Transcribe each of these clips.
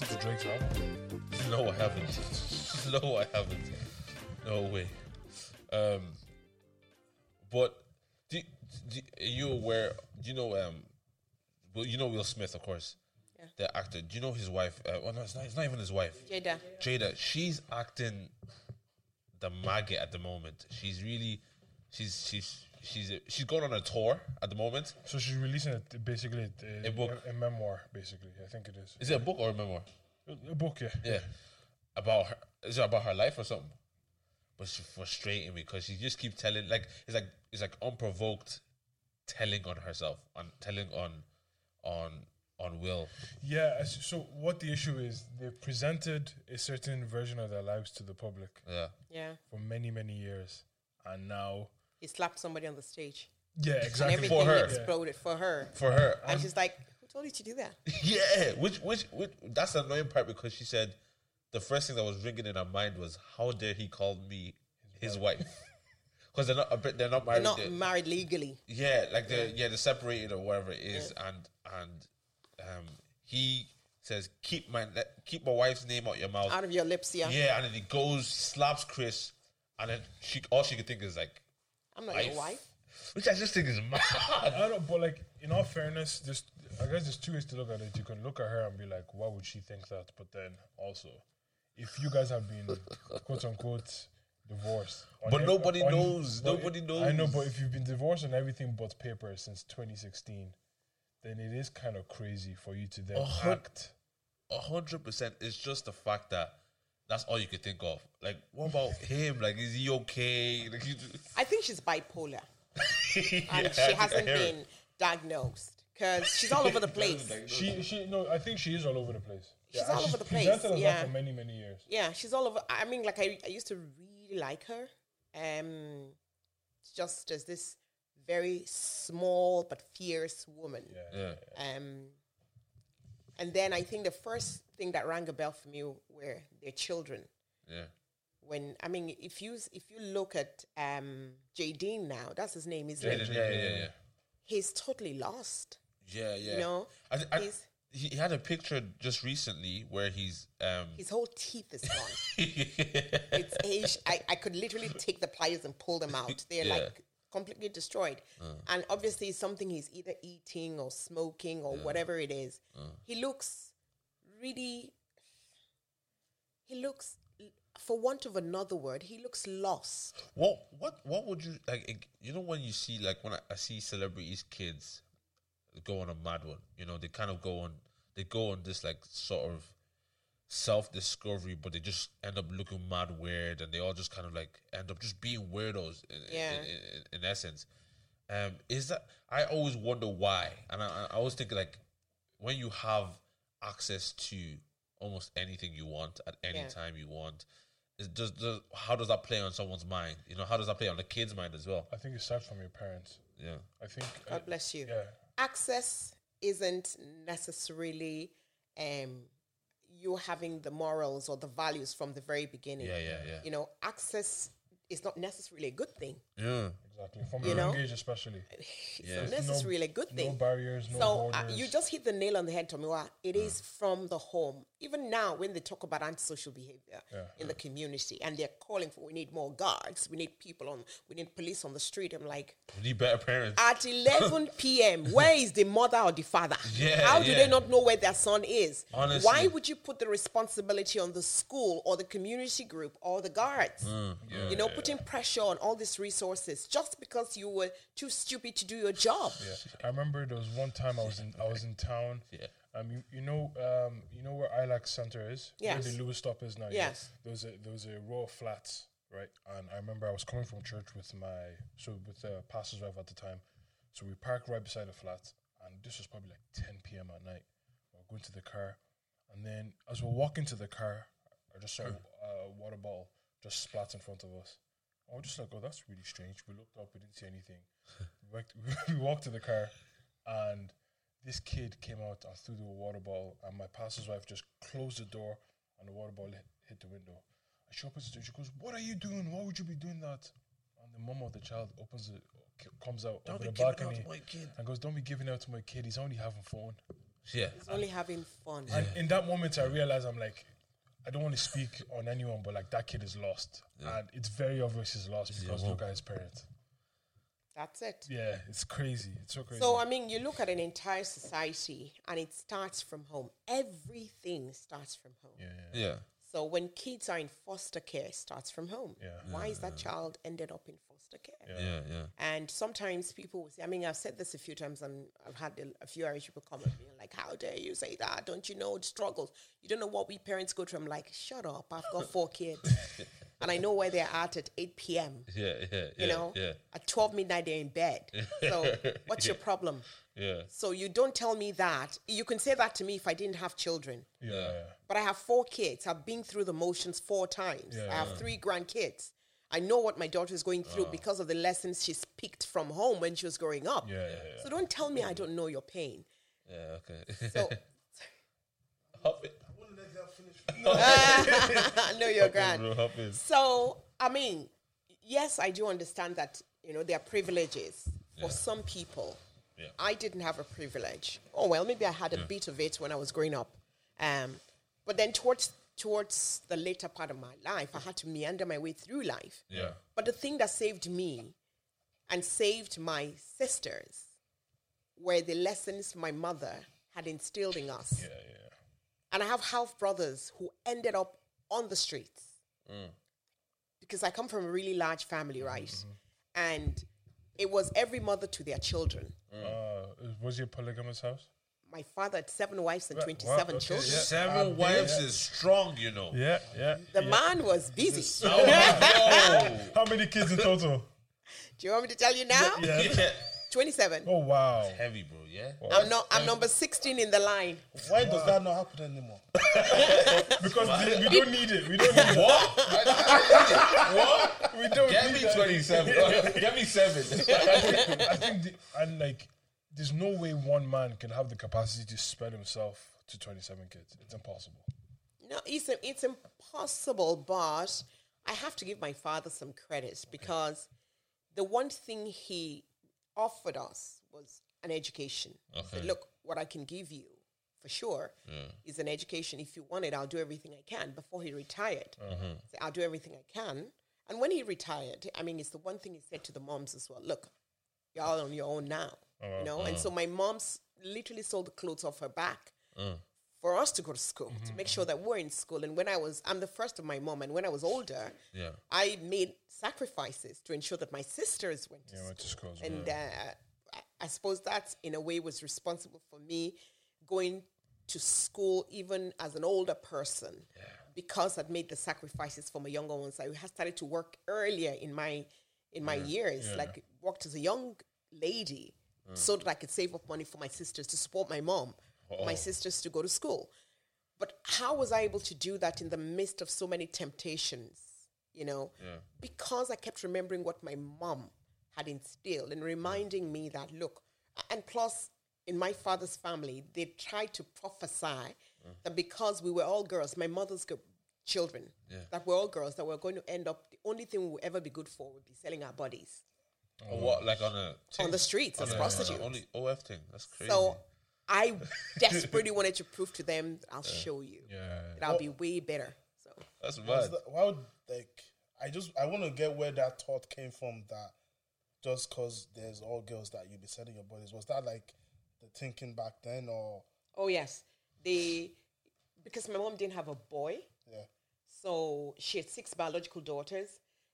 listened to Drake's album? No, I haven't. no, I haven't. No way. Um, but do, do, are you aware? Do you know? Um, well, you know Will Smith, of course, Yeah. the actor. Do you know his wife? Uh, well, no, it's not. It's not even his wife. Jada. Jada. She's acting the maggot at the moment. She's really, she's she's she's she's going on a tour at the moment. So she's releasing it basically a, A book. a, memoir, basically. I think it is. Is it a book or a memoir? A, a book, yeah. Yeah, about her. Is it about her life or something? But she's frustrating me because she just keeps telling like it's like it's like unprovoked telling on herself on telling on on on Will. Yeah. So what the issue is, they've presented a certain version of their lives to the public Yeah, Yeah. for many, many years, and now, He slapped somebody on the stage. yeah, exactly. And everything her. exploded for her. for her. And she's like, Who told you to do that? yeah, which, which which that's the annoying part because she said the first thing that was ringing in her mind was how dare he call me his wife because they're not a bit they're not married. They're not They're- married legally. Yeah, like they're yeah they're separated or whatever it is, and and um he says keep my keep my wife's name out your mouth. Out of your lips, yeah. yeah, and then he goes slaps Chris, and then she all she could think is like I'm not wife, your wife. which I just think is mad. I don't know, but like in all fairness, there's I guess there's two ways to look at it. You can look at her and be like, why would she think that? But then also, if you guys have been quote unquote divorced, on But ev- nobody on- knows. but Nobody I know, but if you've been divorced on everything but paper since 2016, then it is kind of crazy for you to then A hun- act. A hundred percent. It's just the fact that that's all you could think of. Like, what about him? Like, is he okay? Like, he, I think she's bipolar. Yeah, And she I hasn't hear it. been diagnosed. Because she's all over the place. She, she, no, I think she is all over the place. She's and all over the place, presented yeah. that for many, many years. Yeah, she's all over. I mean, like I, I used to really like her. Um, just as this very small but fierce woman. Yeah. Um, and then I think the first thing that rang a bell for me were their children. Yeah. When I mean, if you if you look at um, Jaden now, that's his name, isn't it? yeah, yeah, yeah. He's totally lost. Yeah, yeah. You know, I, I, he's- he he had a picture just recently where he's um His whole teeth is gone. it's aged. I, I could literally take the pliers and pull them out. They're Yeah. like completely destroyed. Uh. And obviously, it's something he's either eating or smoking or whatever it is. Uh. He looks really. He looks, for want of another word, he looks lost. what what what would you like? Eh, you know when you see like when I, I see celebrities' kids go on a mad one. You know they kind of go on they go on this like sort of self discovery, but they just end up looking mad weird, and they all just kind of like end up just being weirdos. In, Yeah. in, in, in essence, um, is that I always wonder why, and I, I always think like when you have access to almost anything you want at any Yeah. time you want. Does, does how does that play on someone's mind? You know, how does that play on the kid's mind as well? I think it starts from your parents. Yeah, I think. uh, God bless you. Yeah. Access isn't necessarily um, you having the morals or the values from the very beginning. yeah, yeah, yeah. You know, access is not necessarily a good thing. Yeah, Exactly. From You a young know? age, especially. Yeah. not necessarily a good No barriers, no so uh, you just hit the nail on the head, Tomiwa. It is from the home. Even now, when they talk about antisocial behavior in the community, and they're calling for, we need more guards, we need people on, we need police on the street. I'm like, we need better parents. at 11 p.m., where is the mother or the father? Yeah, How do yeah. they not know where their son is? Honestly. Why would you put the responsibility on the school or the community group or the guards? Mm, you know, putting pressure on all these resources just because you were too stupid to do your job. Yeah. I remember there was one time I was in I was in town. Yeah. Um, you, you know, um, you know where ILAC Center is. Yes. Where the Luas stop is now. Yes. There was a there was a row of flats, right? And I remember I was coming from church with my so with the pastor's wife at the time. So we parked right beside the flats, and this was probably like 10 p.m. at night. We're going to the car, and then as we're walking to the car, I just saw a water bottle just splat in front of us. I was just like, oh, that's really strange. We looked up, we didn't see anything. we, walked, we walked to the car, and this kid came out and threw the water bottle, and my pastor's wife just closed the door, and the water bottle hit, hit the window. And she opens the door. She goes, "What are you doing? Why would you be doing that?" And the mom of the child opens it, comes out Don't over be the giving out balcony to my kid. and goes, "Don't be giving out to my kid. He's only having fun." Yeah. He's only having fun. And in that moment, I realized I'm like, I don't want to speak on anyone, but like that kid is lost, and it's very obvious he's lost because look at his parents. That's it. Yeah, it's crazy. It's so crazy. So I mean, you look at an entire society, and it starts from home. Everything starts from home. yeah, yeah. Yeah. So when kids are in foster care, it starts from home. Yeah. Why is that child ended up in foster care? Yeah. Yeah. And sometimes people will say, I mean, I've said this a few times, and I've had a, a few Irish people come at me and like, "How dare you say that? Don't you know the struggles? You don't know what we parents go through." I'm like, "Shut up! I've got four kids, and I know where they're at at 8 p.m. Yeah. Yeah. You yeah, know, Yeah. at 12 midnight they're in bed. So what's your problem? Yeah. So you don't tell me that. You can say that to me if I didn't have children. yeah, yeah. But I have four kids. I've been through the motions four times. Yeah. I have three grandkids. I know what my daughter is going through uh. because of the lessons she's picked from home when she was growing up. Yeah, yeah, yeah. So don't tell me I don't know your pain. Yeah. Okay. So Hop it. I wouldn't let that finish. I know you're grand. Bro, hop it. So I mean, yes, I do understand that you know there are privileges for some people. Yeah. I didn't have a privilege. Oh well, maybe I had a bit of it when I was growing up. Um, but then towards towards the later part of my life, I had to meander my way through life. Yeah. But the thing that saved me and saved my sisters were the lessons my mother had instilled in us. yeah, yeah. And I have half brothers who ended up on the streets because I come from a really large family, right? And it was every mother to their children. Uh, was your polygamous house? My father had seven wives and Wow, 27 okay, children. yeah. Seven Uh, wives yeah. is strong, you know. Yeah, yeah. The yeah. man was busy. Oh, How many kids in total? Do you want me to tell you now? Yeah. yeah. 27. Oh wow. Heavy, bro. Yeah. I'm not. I'm number 16 in the line. Why does that not happen anymore? Because the- we don't need it. We don't need it. What? what? We don't Get need me twenty-seven. Get me seven. I think, the, and like, there's no way one man can have the capacity to spread himself to 27 kids. It's impossible. No, it's it's impossible, but I have to give my father some credit because the one thing he offered us was an education. He said, look, what I can give you for sure mm. is an education. If you want it, I'll do everything I can. Before he retired, mm-hmm. Say, I'll do everything I can. And when he retired, I mean, it's the one thing he said to the moms as well. Look, you're all on your own now, oh, you know. And uh-huh. so my mom's literally sold the clothes off her back mm. For us to go to school to make sure that we're in school. And when I was, I'm the first of my mom, and when I was older, Yeah. I made sacrifices to ensure that my sisters went to Yeah, school. went to school and uh, I, I suppose that, in a way, was responsible for me going to school even as an older person because I'd made the sacrifices for my younger ones. I had started to work earlier in my in my years, like worked as a young lady, so that I could save up money for my sisters to support my mom, for my oh. sisters to go to school. But how was I able to do that in the midst of so many temptations? You know, because I kept remembering what my mom had instilled and reminding me that look, and plus in my father's family, they tried to prophesy mm. that because we were all girls, my mother's g- children, that we're all girls, that we're going to end up the only thing we will ever be good for would be selling our bodies Or what? Like on a on the streets as a- prostitutes. Only OF thing. That's crazy. So I desperately wanted to prove to them that I'll show you Yeah. that I'll be way better. So that's What's bad. the- Why would like? I just I want to get where that thought came from. That just because there's all girls that you'll be selling your bodies was that like the thinking back then or Oh yes, the because my mom didn't have a boy, yeah so she had six biological daughters.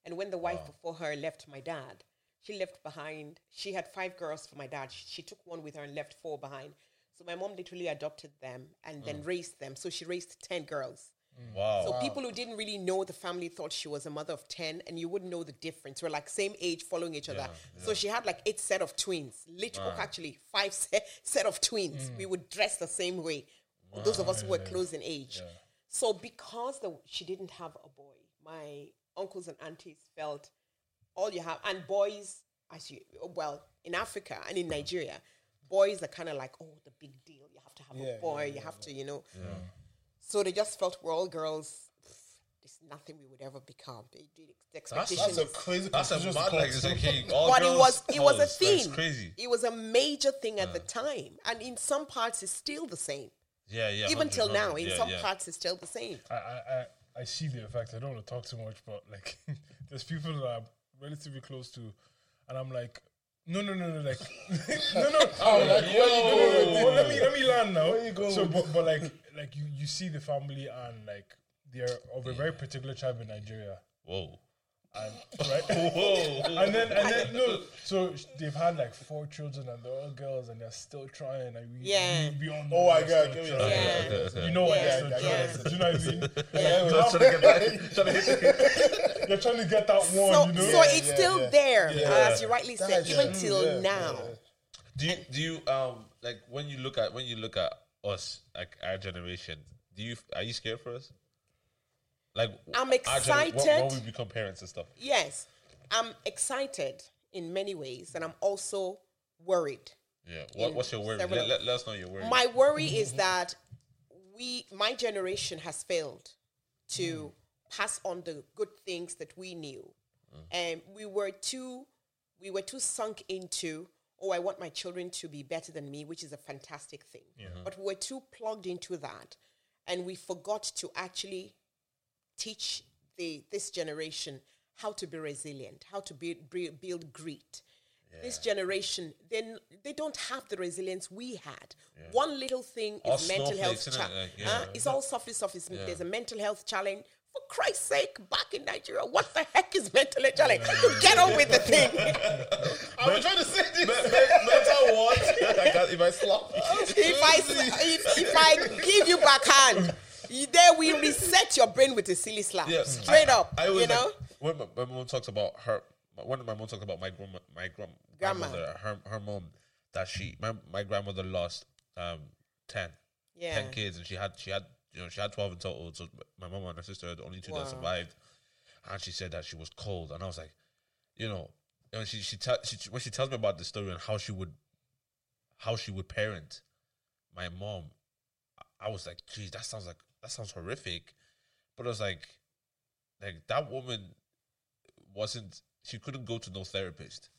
And when the wife before her left my dad, she left behind. She had five girls for my dad. She, she took one with her and left four behind. So my mom literally adopted them and then mm. raised them. So she raised ten girls. Mm. Wow. So people who didn't really know the family thought she was a mother of 10 and you wouldn't know the difference. We're like same age following each other. So she had like eight set of twins, literally actually five set, set of twins. Mm. We would dress the same way. Those of us who were close in age. So because the, she didn't have a boy, my uncles and aunties felt all you have, and boys, as you, well, in Africa and in Nigeria, boys are kind of like, oh, the big deal. You have to have Yeah, a boy. yeah, you yeah, have to, you know. So they just felt we're all girls. pff, it's nothing we would ever become. The, the That's, expectation That's a crazy that's a conclusion mad to like come it's to. like hey, all but it was it was a cause. Thing. crazy. It was a major thing at the time, and in some parts, it's still the same. Yeah, yeah. Even till now, in yeah, some yeah. parts, it's still the same. I, I, I, I see the effect. I don't want to talk too much, but like, there's people that I'm relatively close to, and I'm like, no, no, no, no, like, no, no, oh, like, Yo. no, no, no, no, let me, let me land now. Where you going So, but, but like, like you, you see the family and like they're of a very particular tribe in Nigeria, Whoa. and right. Whoa. and then and then no, so sh- they've had like four children and they're all girls and they're still trying. And we, Yeah. we, we Oh, I they're give me a trying. Yeah. Okay, okay. You know what Yeah, they're still yeah, trying. yeah. Do you know what I mean? Yeah, Just trying to get that. Trying to hit the You're trying to get that one. So, you know. so Yeah, it's yeah, still yeah. there, Yeah. as you rightly said, That's even true, till yeah, now. yeah. Do you do you um like when you look at when you look at us like our generation? Do you are you scared for us? Like I'm our gener- when- when, excited. we become parents and stuff. Yes, I'm excited in many ways, and I'm also worried. Yeah. What, what's your worry? Let, let, let us know your worry. My worry is that we, my generation, has failed to pass on the good things that we knew, and we were too, we were too sunk into. Oh, I want my children to be better than me, which is a fantastic thing. But we were too plugged into that, and we forgot to actually teach the this generation how to be resilient, how to build build, build grit. This generation, then they don't have the resilience we had. One little thing All is mental health. cha- Like, yeah. huh? It's all softly, softly. There's a mental health challenge. For Christ's sake, back in Nigeria, what the heck is mental health challenge? Get on with the thing. I was trying to say this. Mental what? I got, if I slap you. if I if, if I give you backhand, you, there we reset your brain with a silly slap. Yeah, Straight I- up. I always you know? like, when my, my mom talks about her, when my mom talks about my grandma, my grand, Grandma. grandmother, her her mom, that she my, my grandmother lost um ten, Yeah. 10 kids, and she had she had you know she had twelve in total. So my mom and her sister are the only two Wow. that survived, and she said that she was cold, and I was like, you know, and she she, she when she tells me about the story and how she would, how she would parent my mom, I- I was like, geez, that sounds like that sounds horrific, but I was like, like that woman wasn't she couldn't go to no therapist.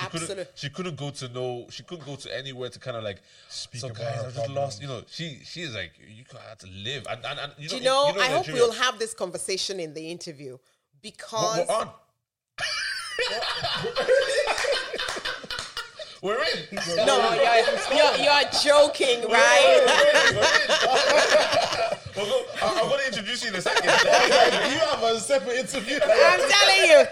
She couldn't she couldn't go to no she couldn't go to anywhere to kind of like Speak so about guys her I just lost you know she she is like you could have to live. And and, and you know, Do you know, in I hope we'll have this conversation in the interview We're- because we're on? We're in. No, you're, you're, you're joking, right? We'll go- I- I'm going to introduce you in a second you have a separate interview. I'm telling you.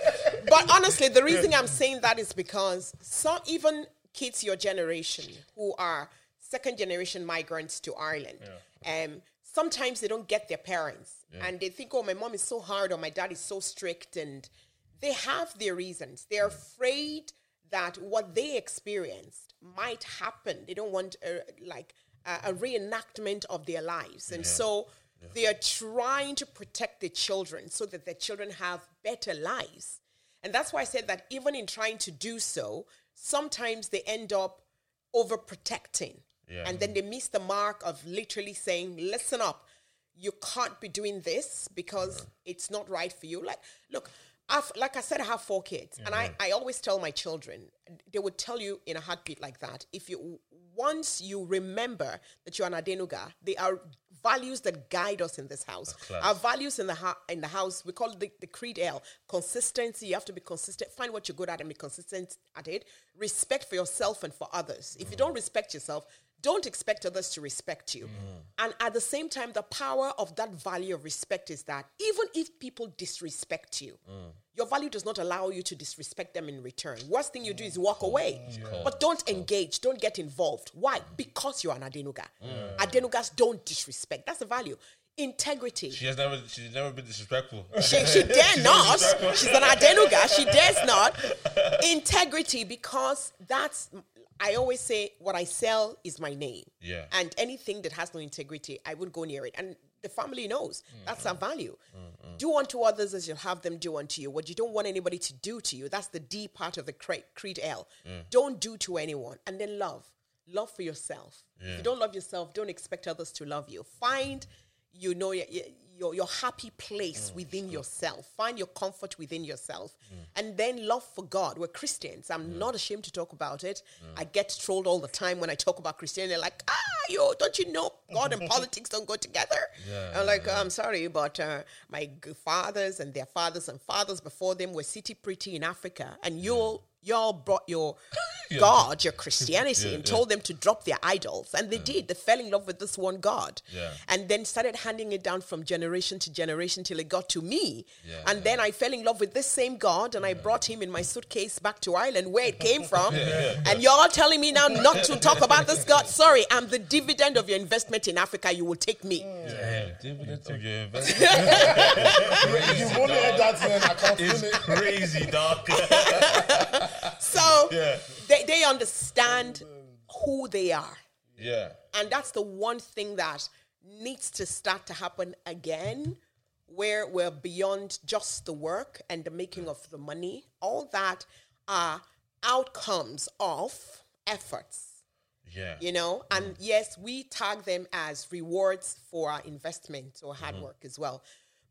But honestly, the reason I'm saying that is because some even kids your generation who are second generation migrants to Ireland, um, sometimes they don't get their parents and they think, oh, my mom is so hard or my dad is so strict, and they have their reasons. They're afraid that what they experienced might happen. They don't want a, like a, a reenactment of their lives, and so they are trying to protect their children so that their children have better lives. And that's why I said that even in trying to do so, sometimes they end up overprotecting. Yeah. And then they miss the mark of literally saying, listen up, you can't be doing this because it's not right for you. Like, look, I've, like I said, I have four kids. And I, mm-hmm. I always tell my children, they would tell you in a heartbeat like that. If you, once you remember that you're an Adenuga, they are values that guide us in this house. Our values in the, ha- in the house, we call it the, the creed L. Consistency, you have to be consistent. Find what you're good at and be consistent at it. Respect for yourself and for others. If you mm. don't respect yourself, don't expect others to respect you. Mm. And at the same time, the power of that value of respect is that even if people disrespect you, mm. your value does not allow you to disrespect them in return. Worst thing you do is walk mm. away. But don't engage, don't get involved. Why? Because you're an Adenuga. Adenugas don't disrespect. That's the value. Integrity. she has never she's never been disrespectful She, she dare not. She's an Adenuga. She dares not. Integrity, because that's, I always say, what I sell is my name. Yeah. And anything that has no integrity, I wouldn't go near it. And the family knows that's our value. Mm-hmm. Do unto others as you'll have them do unto you. What you don't want anybody to do to you, that's the D part of the cre- Creed L. Don't do to anyone. And then love. Love for yourself. If you don't love yourself, don't expect others to love you. Find you know your, your happy place within yourself. Find your comfort within yourself, and then love for God. We're Christians. I'm not ashamed to talk about it. I get trolled all the time when I talk about Christianity. They're like, ah, yo, don't you know God and politics don't go together? Yeah, I'm like, I'm sorry, but uh, my fathers and their fathers and fathers before them were city pretty in Africa, and you y'all brought your God, your Christianity, Yeah, and yeah. told them to drop their idols, and they did. They fell in love with this one God, Yeah. and then started handing it down from generation to generation till it got to me. Yeah, and then I fell in love with this same God, and I brought him in my suitcase back to Ireland, where it came from. And you're all telling me now not to talk about this God? Sorry, I'm the dividend of your investment in Africa. You will take me. Damn, dividends of your investment. You've only heard that and I can't feel it's it. crazy, dog. So Yeah. They, they understand who they are. yeah. And that's the one thing that needs to start to happen again, where we're beyond just the work and the making of the money. All that are outcomes of efforts, Yeah. you know? And mm. yes, we tag them as rewards for our investment or hard mm-hmm. work as well.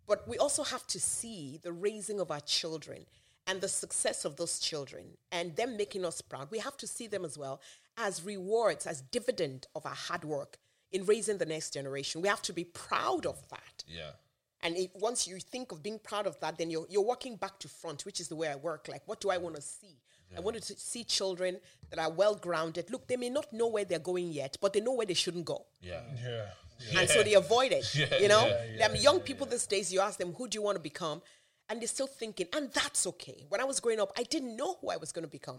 But we also have to see the raising of our children and the success of those children and them making us proud. We have to see them as well as rewards, as dividend of our hard work in raising the next generation. We have to be proud of that. Yeah. And if, once you think of being proud of that, then you're, you're working back to front, which is the way I work. Like, what do I want to see? I want to see children that are well grounded. Look, they may not know where they're going yet, but they know where they shouldn't go. Yeah. Yeah. And so they avoid it. Yeah, you know, yeah, them young people these days, you ask them, who do you want to become? And they're still thinking, and that's okay. When I was growing up, I didn't know who I was going to become.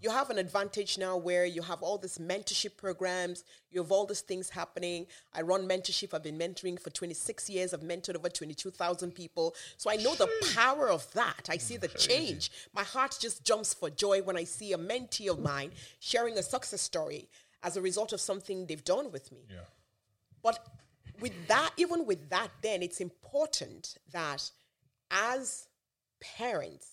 You have an advantage now where you have all these mentorship programs, you have all these things happening. I run mentorship, I've been mentoring for 26 years, I've mentored over 22,000 people. So I know the power of that. I see the change. My heart just jumps for joy when I see a mentee of mine sharing a success story as a result of something they've done with me. Yeah. But with that, even with that, then it's important that as parents,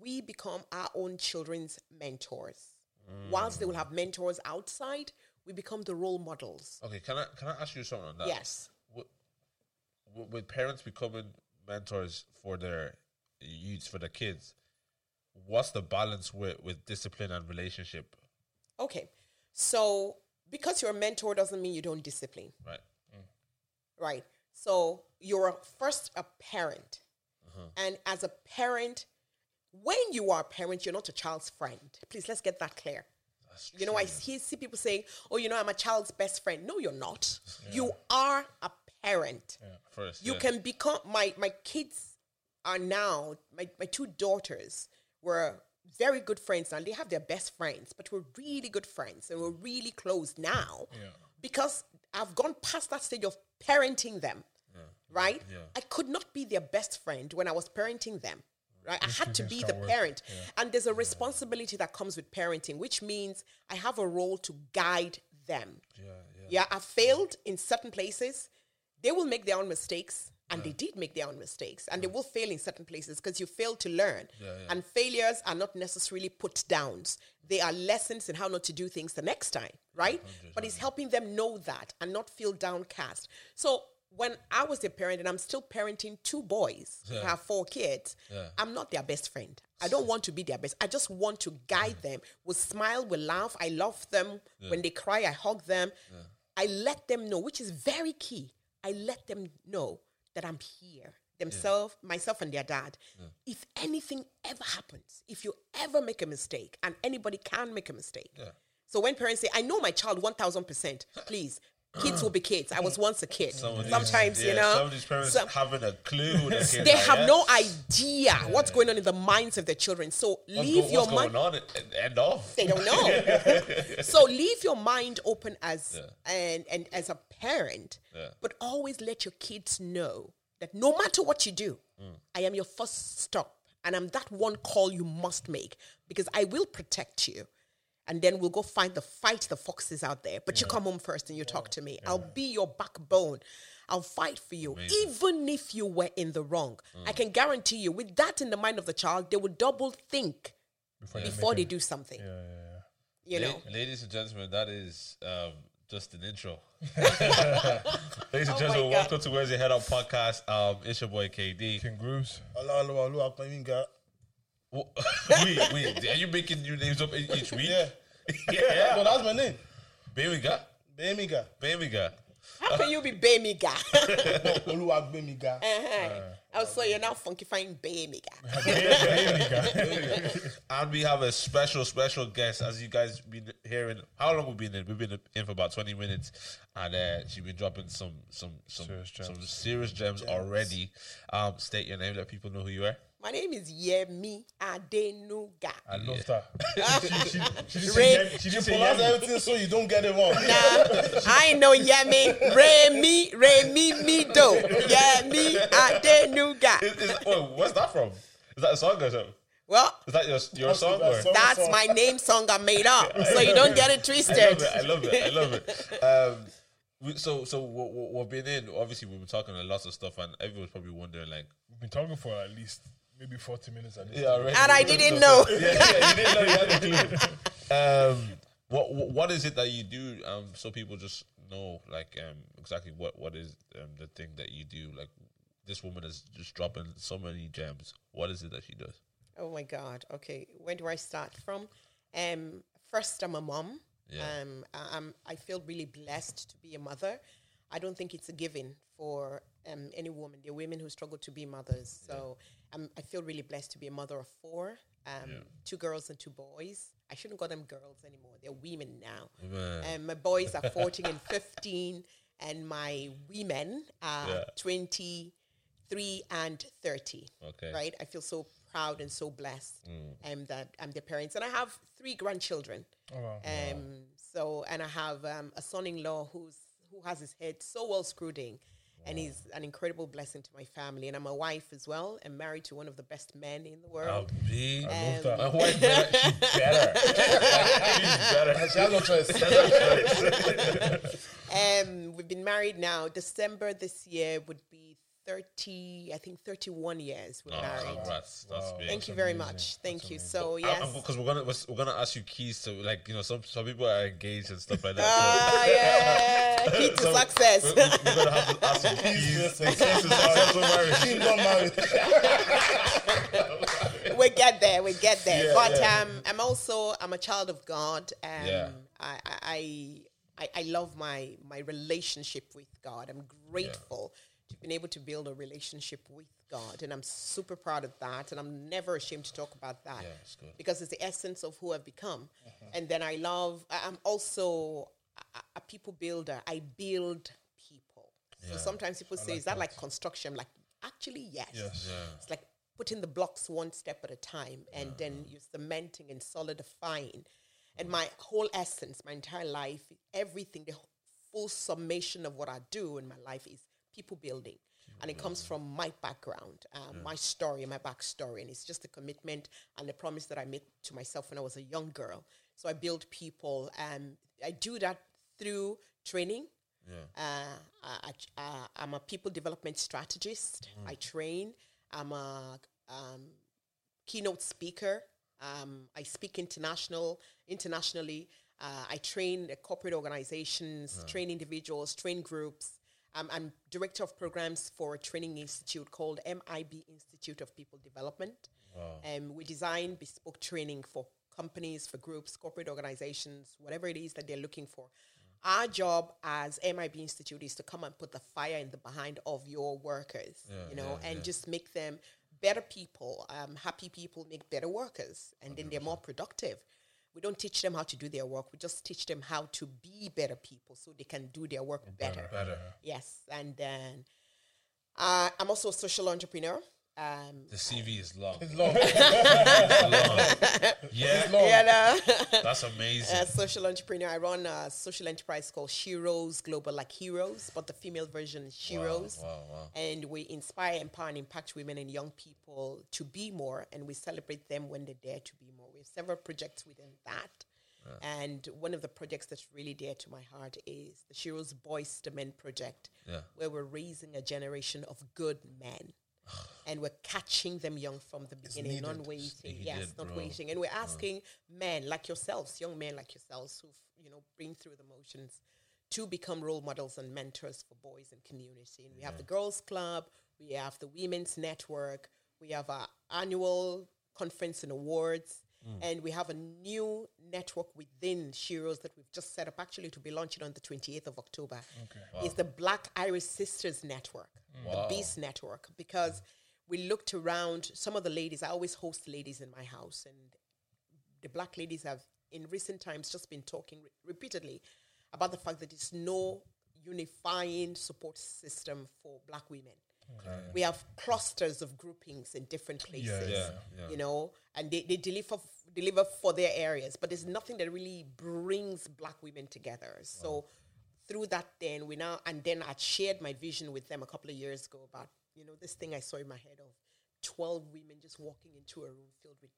we become our own children's mentors. Mm. Whilst they will have mentors outside, we become the role models. Okay. Can I can I ask you something on that? Yes. With, with parents becoming mentors for their youths, for their kids, what's the balance with with discipline and relationship? Okay. So because you're a mentor doesn't mean you don't discipline. Right. Mm. right? So you're first a parent, Uh-huh. and as a parent, when you are a parent, you're not a child's friend. Please let's get that clear. That's You know, I see, see people saying, "Oh, you know, I'm a child's best friend." No, you're not. You are a parent. First. You yeah. can become my my kids are now my my two daughters were very good friends now. They have their best friends, but we're really good friends and we're really close now because I've gone past that stage of parenting them. Right? I could not be their best friend when I was parenting them. Right? I had to be the work. parent. And there's a responsibility that comes with parenting, which means I have a role to guide them. Yeah. Yeah. Yeah, I failed in certain places. They will make their own mistakes, and they did make their own mistakes, and they will fail in certain places because you fail to learn. And failures are not necessarily put downs; they are lessons in how not to do things the next time, right? But it's helping them know that and not feel downcast. So when I was a parent, and I'm still parenting two boys who have four kids, I'm not their best friend. I don't want to be their best. I just want to guide them. We'll smile, we'll laugh. I love them. When they cry, I hug them. I let them know, which is very key. I let them know that I'm here. Themselves, myself, and their dad. If anything ever happens, if you ever make a mistake, and anybody can make a mistake. So when parents say, I know my child 1000%, please, kids will be kids. I was once a kid. Some of these- Sometimes, yeah, you know. some of these parents some- having a clue. who their kids they have yeah? no idea what's going on in the minds of their children. So What's leave go- your what's mind. going on. and- End off. They don't know. so leave your mind open as and and as a parent, Yeah. but always let your kids know that no matter what you do, Mm. I am your first stop, and I'm that one call you must make because I will protect you. And then we'll go find the fight the foxes out there. But you come home first and you talk to me. I'll be your backbone. I'll fight for you, even if you were in the wrong. I Mm. can guarantee you, with that in the mind of the child, they will double think Before, before they do something. Yeah, yeah, yeah. You La- know, ladies and gentlemen, that is um, just an intro. Ladies and Oh gentlemen, my welcome to Where's Your Head Up podcast. Um, it's your boy KD. King Grooves. Wait, wait, are you making new names up each week? Yeah. yeah. No, that's my name. Bamiga, Bemiga. Bamiga. How can you be Bamiga? Oluwagbemiga. oh, so you're now funkifying Bamiga. And we have a special, special guest, as you guys been hearing. How long we've been in? We've been in for about twenty minutes, and uh, she's been dropping some, some, some, Serious gems. some serious gems already. Um, state your name, let people know who you are. My name is Yemi Adenuga. I love that. she, she, she didn't Ray- say Yemi. She You didn't pronounce everything so you don't get it wrong. Nah, I know Yemi. Remy, Remy, me do. Yemi Adenuga. Is, is, oh, where's that from? Is that a song or something? Well, Is that your your Must song? that song. that's my name song I made up. So you don't get it I twisted. love it. I love it. I love it. Um, we, so so we- we- we've been in. Obviously, we've been talking a lot of stuff, and everyone's probably wondering, like, We've been talking for at least maybe 40 minutes at this yeah, already. And I didn't know. yeah, yeah, you didn't know. You had a clue. Um, what what what is it that you do? Um, so people just know, like, um, exactly what what is um the thing that you do? Like, this woman is just dropping so many gems. What is it that she does? Oh my God. Okay. Where do I start from? Um, first, I'm a mom. Yeah. Um, I- I'm, I feel really blessed to be a mother. I don't think it's a given for um, any woman. There are women who struggle to be mothers. So I'm, I feel really blessed to be a mother of four, um, two girls and two boys. I shouldn't call them girls anymore. They're women now. And Um, my boys are 14 and 15, and my women are Yeah. 23 and 30 Okay. right? I feel so proud and so blessed um, that I'm their parents. And I have three grandchildren. Oh, wow. Um, So, and I have um, a son-in-law who's who has his head so well screwed in. And he's an incredible blessing to my family. And I'm a wife as well. I'm married to one of the best men in the world. be. I love that. My wife better. She's better. She's better. She has no choice. Um, we've been married now. December this year would be 30, I think 31 years we're Oh, married. congrats. That's big. Thank you very much. Thank you. So, Yeah, yes. because we're gonna we're, we're gonna ask you keys to like you know some some people are engaged and stuff like that. Ah, yeah. Key to So- success. we're, we're gonna have to ask some keys. keys to successful marriage. Team don't marry. we get there. We get there. Yeah, but yeah. um, I'm also I'm a child of God. Um, Yeah. I, I I I love my my relationship with God. I'm grateful to been able to build a relationship with God, and I'm super proud of that. And I'm never ashamed to talk about that Yeah, it's good. because it's the essence of who I've become. Uh-huh. And then I love. I- I'm also a, a people builder. I build people. So sometimes people say, "Is that, like construction?" I'm like, actually, yes. Yes. It's like putting the blocks one step at a time and then you're cementing and solidifying. And my whole essence, my entire life, everything, the full summation of what I do in my life is people building. And it comes from my background, um, my story, my backstory. And it's just a commitment and a promise that I made to myself when I was a young girl. So I build people. Um, I do that through training, uh, I, I'm a people development strategist. I train. I'm a um, keynote speaker. Um, I speak international, internationally. Uh, I train uh, corporate organizations, train individuals, train groups. Um, I'm director of programs for a training institute called MIB Institute of People Development. Um, we design bespoke training for companies, for groups, corporate organizations, whatever it is that they're looking for. Our job as MIB Institute is to come and put the fire in the behind of your workers, you know, and just make them better people. Um, happy people make better workers, and then they're more productive. We don't teach them how to do their work. We just teach them how to be better people so they can do their work better. Better. better. Yes, and then uh, I'm also a social entrepreneur. Um, The CV is long. It's long. Yeah, yeah, no. that's amazing. As a social entrepreneur. I run a social enterprise called Sheroes Global, like Heroes, but the female version is Sheroes. wow, wow. And we inspire, empower, and impact women and young people to be more, and we celebrate them when they dare to be more. Several projects within that. And one of the projects that's really dear to my heart is the Sheroes Boys to Men project, Yeah. where we're raising a generation of good men. and we're catching them young from the beginning, needed. not waiting. He yes, not bro. waiting. And we're asking men like yourselves, young men like yourselves, who've you know been through the motions, to become role models and mentors for boys and community. And we have the Girls Club, we have the Women's Network, we have our annual conference and awards, Mm. and we have a new network within Sheroes that we've just set up actually to be launching on the 28th of October. Okay. It's the Black Irish Sisters Network, mm. the Beast Network, because we looked around some of the ladies. I always host ladies in my house, and the black ladies have in recent times just been talking re- repeatedly about the fact that there's no unifying support system for black women. We have clusters of groupings in different places, Yeah, yeah. you know, and they, they deliver deliver for their areas, but there's nothing that really brings black women together. So through that, then we now and then I shared my vision with them a couple of years ago about you know this thing I saw in my head of twelve women just walking into a room filled with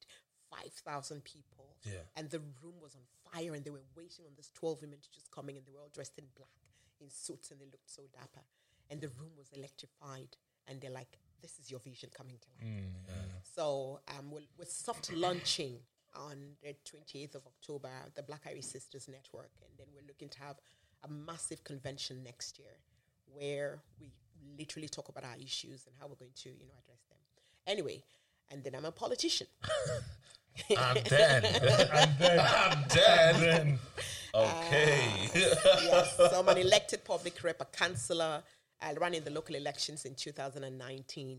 five thousand people, Yeah. and the room was on fire, and they were waiting on these twelve women to just coming in, and they were all dressed in black in suits, and they looked so dapper, and the room was electrified, and they're like, "This is your vision coming to life." So um, we'll, we're soft launching on the 28th of October, the Black Irish Sisters Network, and then we're looking to have a massive convention next year where we literally talk about our issues and how we're going to, you know, address them. Anyway, and then I'm a politician. I'm dead. And then, I'm dead. then Okay. yes, so I'm an elected public rep, a councillor. I ran in the local elections in 2019.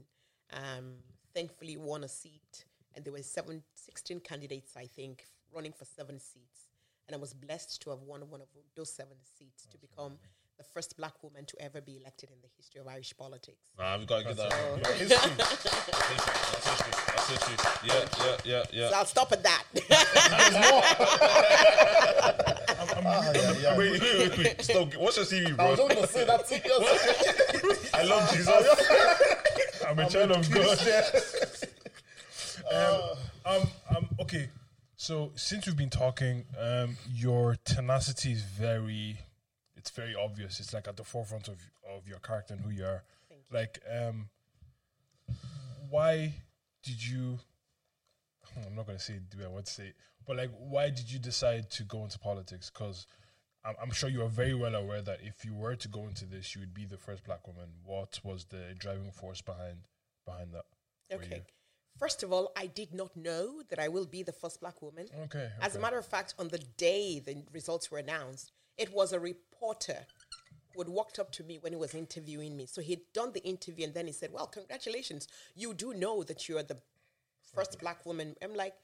Um, thankfully, won a seat, and there were seven, 16 candidates, I think, running for seven seats. And I was blessed to have won one of those seven seats to become the first black woman to ever be elected in the history of Irish politics. nah, we gotta get that. History. That's history. That's history. Yeah, yeah, yeah, yeah. So I'll stop at that. Oh, yeah, yeah. Wait, wait, wait, wait. Stop. What's your CV, I bro? was gonna say that thing. yesterday. I love Jesus. I'm a child of God. Um, um, um, okay, so since we've been talking, um, your tenacity is very, it's very obvious. It's like at the forefront of of your character and who you are. Like, um, why did you? I'm not gonna say do I want to say, it, but like, why did you decide to go into politics? Because I'm, I'm sure you are very well aware that if you were to go into this, you would be the first black woman. What was the driving force behind behind that? for Okay. you? First of all, I did not know that I will be the first black woman. Okay. As a matter of fact, on the day the results were announced, it was a reporter who had walked up to me when he was interviewing me. So he'd done the interview and then he said, Well, congratulations. You do know that you are the first black woman. I'm like,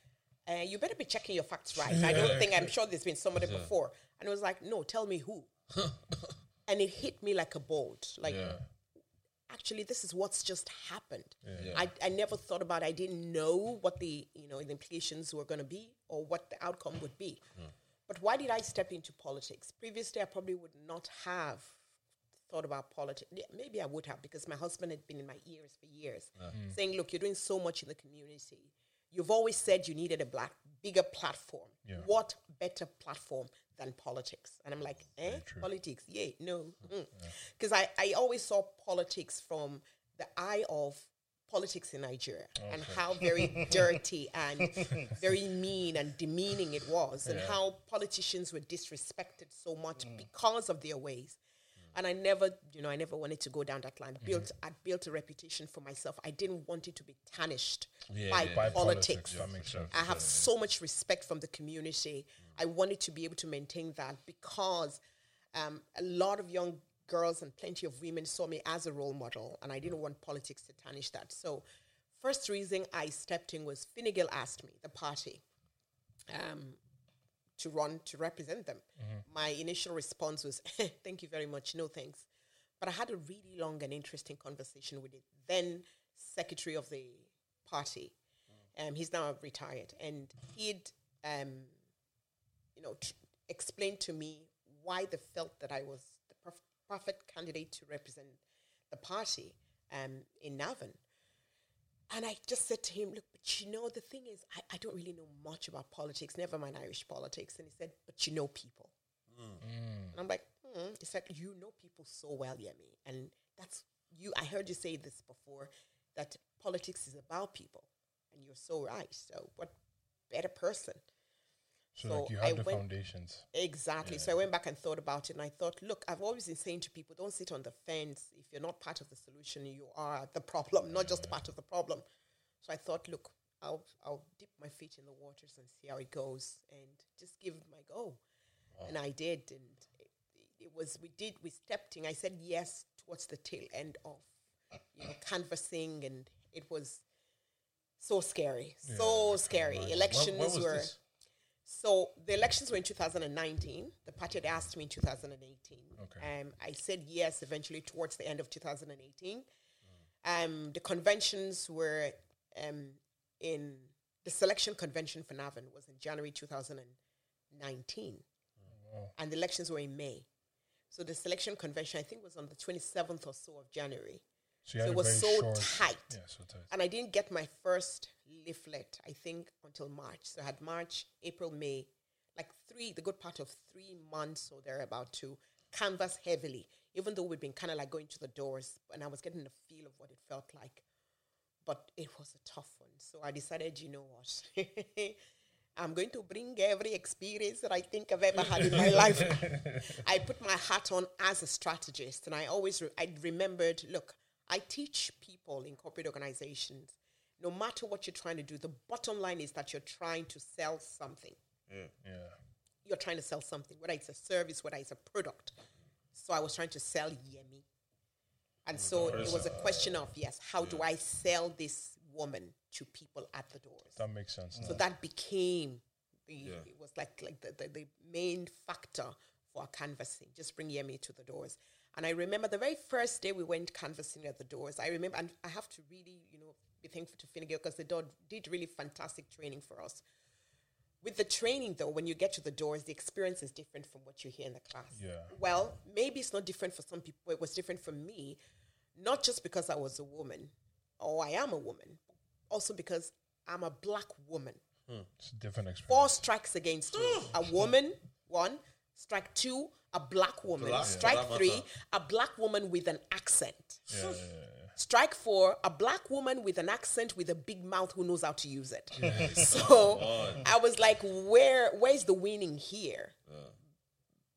uh, You better be checking your facts right. I don't think, I'm sure there's been somebody before. And it was like, No, tell me who. and it hit me like a bolt. Like, Yeah. Actually this is what's just happened. Yeah. I, I never thought about it. i didn't know what the you know the implications were going to be or what the outcome would be. Hmm. But why did i step into politics? Previously i probably would not have thought about politics maybe i would have because my husband had been in my ears for years hmm. saying look you're doing so much in the community. You've always said you needed a black bigger platform. Yeah. what better platform than politics and i'm like eh politics yeah no mm, mm. because I, I always saw politics from the eye of politics in nigeria and how very dirty and very mean and demeaning it was and how politicians were disrespected so much mm. because of their ways and I never, you know, I never wanted to go down that line. Mm-hmm. Built, I built a reputation for myself. I didn't want it to be tarnished Yeah, by, yeah. By politics. Makes. I have so much respect from the community. I wanted to be able to maintain that because um, a lot of young girls and plenty of women saw me as a role model, and I didn't want politics to tarnish that. So, first reason I stepped in was Fine asked me, the party, um, to run to represent them. My initial response was, "Thank you very much, no thanks." But I had a really long and interesting conversation with the then secretary of the party. Um, he's now retired, and he'd, um, you know, explained to me why they felt that I was the perf- perfect candidate to represent the party um, in Navan. And I just said to him, look, but you know, the thing is, I, I don't really know much about politics, never mind Irish politics. And he said, but you know people. And I'm like, hmm. He said, you know people so well, Yemi. And that's, you. I heard you say this before, that politics is about people. And you're so right. So what better person? So, So like you I have the went- foundations. Exactly. So I went back and thought about it, and I thought, look, I've always been saying to people, don't sit on the fence. If you're not part of the solution, you are the problem, not just part of the problem. So I thought, look, I'll I'll dip my feet in the waters and see how it goes, and just give it my go. And I did, and it, it was we did we stepped in. I said yes towards the tail end of you know canvassing, and it was so scary, so scary. Elections When, when were. this? So the elections were in 2019. The party had asked me in 2018. Okay. Um, I said yes eventually towards the end of 2018. Um, the conventions were um, in the selection convention for Navan was in January 2019, and the elections were in May. So the selection convention I think was on the 27th or so of January. So, So it was so tight. Yeah, so tight. And I didn't get my first leaflet, I think, until March. So I had March, April, May, like three, the good part of three months or thereabout to canvas heavily, even though we'd been kind of like going to the doors and I was getting the feel of what it felt like. But it was a tough one. So I decided, you know what? I'm going to bring every experience that I think I've ever had in my life. I put my hat on as a strategist, and I always re- I remembered. Look, I teach people in corporate organizations. No matter what you're trying to do, the bottom line is that you're trying to sell something. Mm. Yeah. You're trying to sell something, whether it's a service, whether it's a product. So I was trying to sell Yemi, and so it was a question of yes, how do I sell this woman to people at the doors? That makes sense. So that became the it was like like the, the, the main factor for our canvassing. Just bring Yemi to the doors. And I remember the very first day we went canvassing at the doors. I remember, and I have to really, you know, be thankful to Fine Gael because the did, did really fantastic training for us. With the training, though, when you get to the doors, the experience is different from what you hear in the class. Yeah. Well, maybe it's not different for some people. It was different for me, not just because I was a woman, or I am a woman, also because I'm a black woman. Hmm, it's a different experience. Four strikes against me. a woman, one. Strike two, a black woman. Black. Strike that three, a black woman with an accent. Yeah, yeah, yeah. Strike four, a black woman with an accent with a big mouth who knows how to use it. so I was like, where where's the winning here?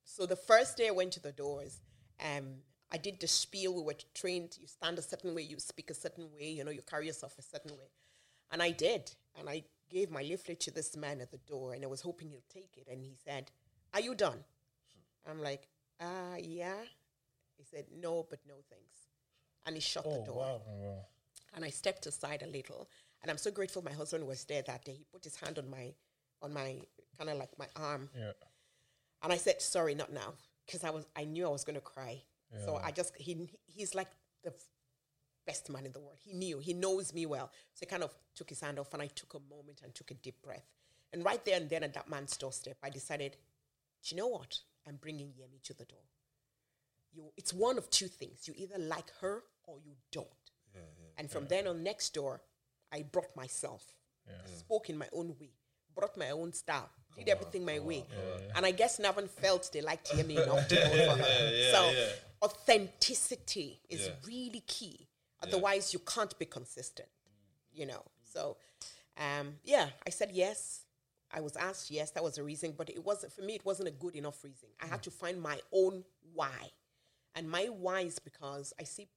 So the first day I went to the doors, um, I did the spiel. We were trained. You stand a certain way, you speak a certain way, you know, you carry yourself a certain way. And I did. And I gave my leaflet to this man at the door, and I was hoping he'll take it. And he said, Are you done? I'm like, uh, yeah. He said, No, but no thanks. And he shut the Oh, door. wow. Wow. And I stepped aside a little. And I'm so grateful my husband was there that day. He put his hand on my on my kind of like my arm. Yeah. And I said, sorry, not now. Because I was I knew I was gonna cry. So I just he he's like the best man in the world. He knew, he knows me well. So he kind of took his hand off and I took a moment and took a deep breath. And right there and then at that man's doorstep, I decided, do you know what? I'm bringing Yemi to the door. You, it's one of two things. You either like her or you don't. and from then on, next door, I brought myself, spoke in my own way, brought my own style, did everything my way. And I guess Navan felt they liked Yemi enough to vote for her. so authenticity is Yeah. really key. Otherwise, you can't be consistent, you know. So, um, yeah, I said yes. I was asked yes, that was a reason, but it wasn't for me. It wasn't a good enough reason. I had to find my own why, and my why is because I see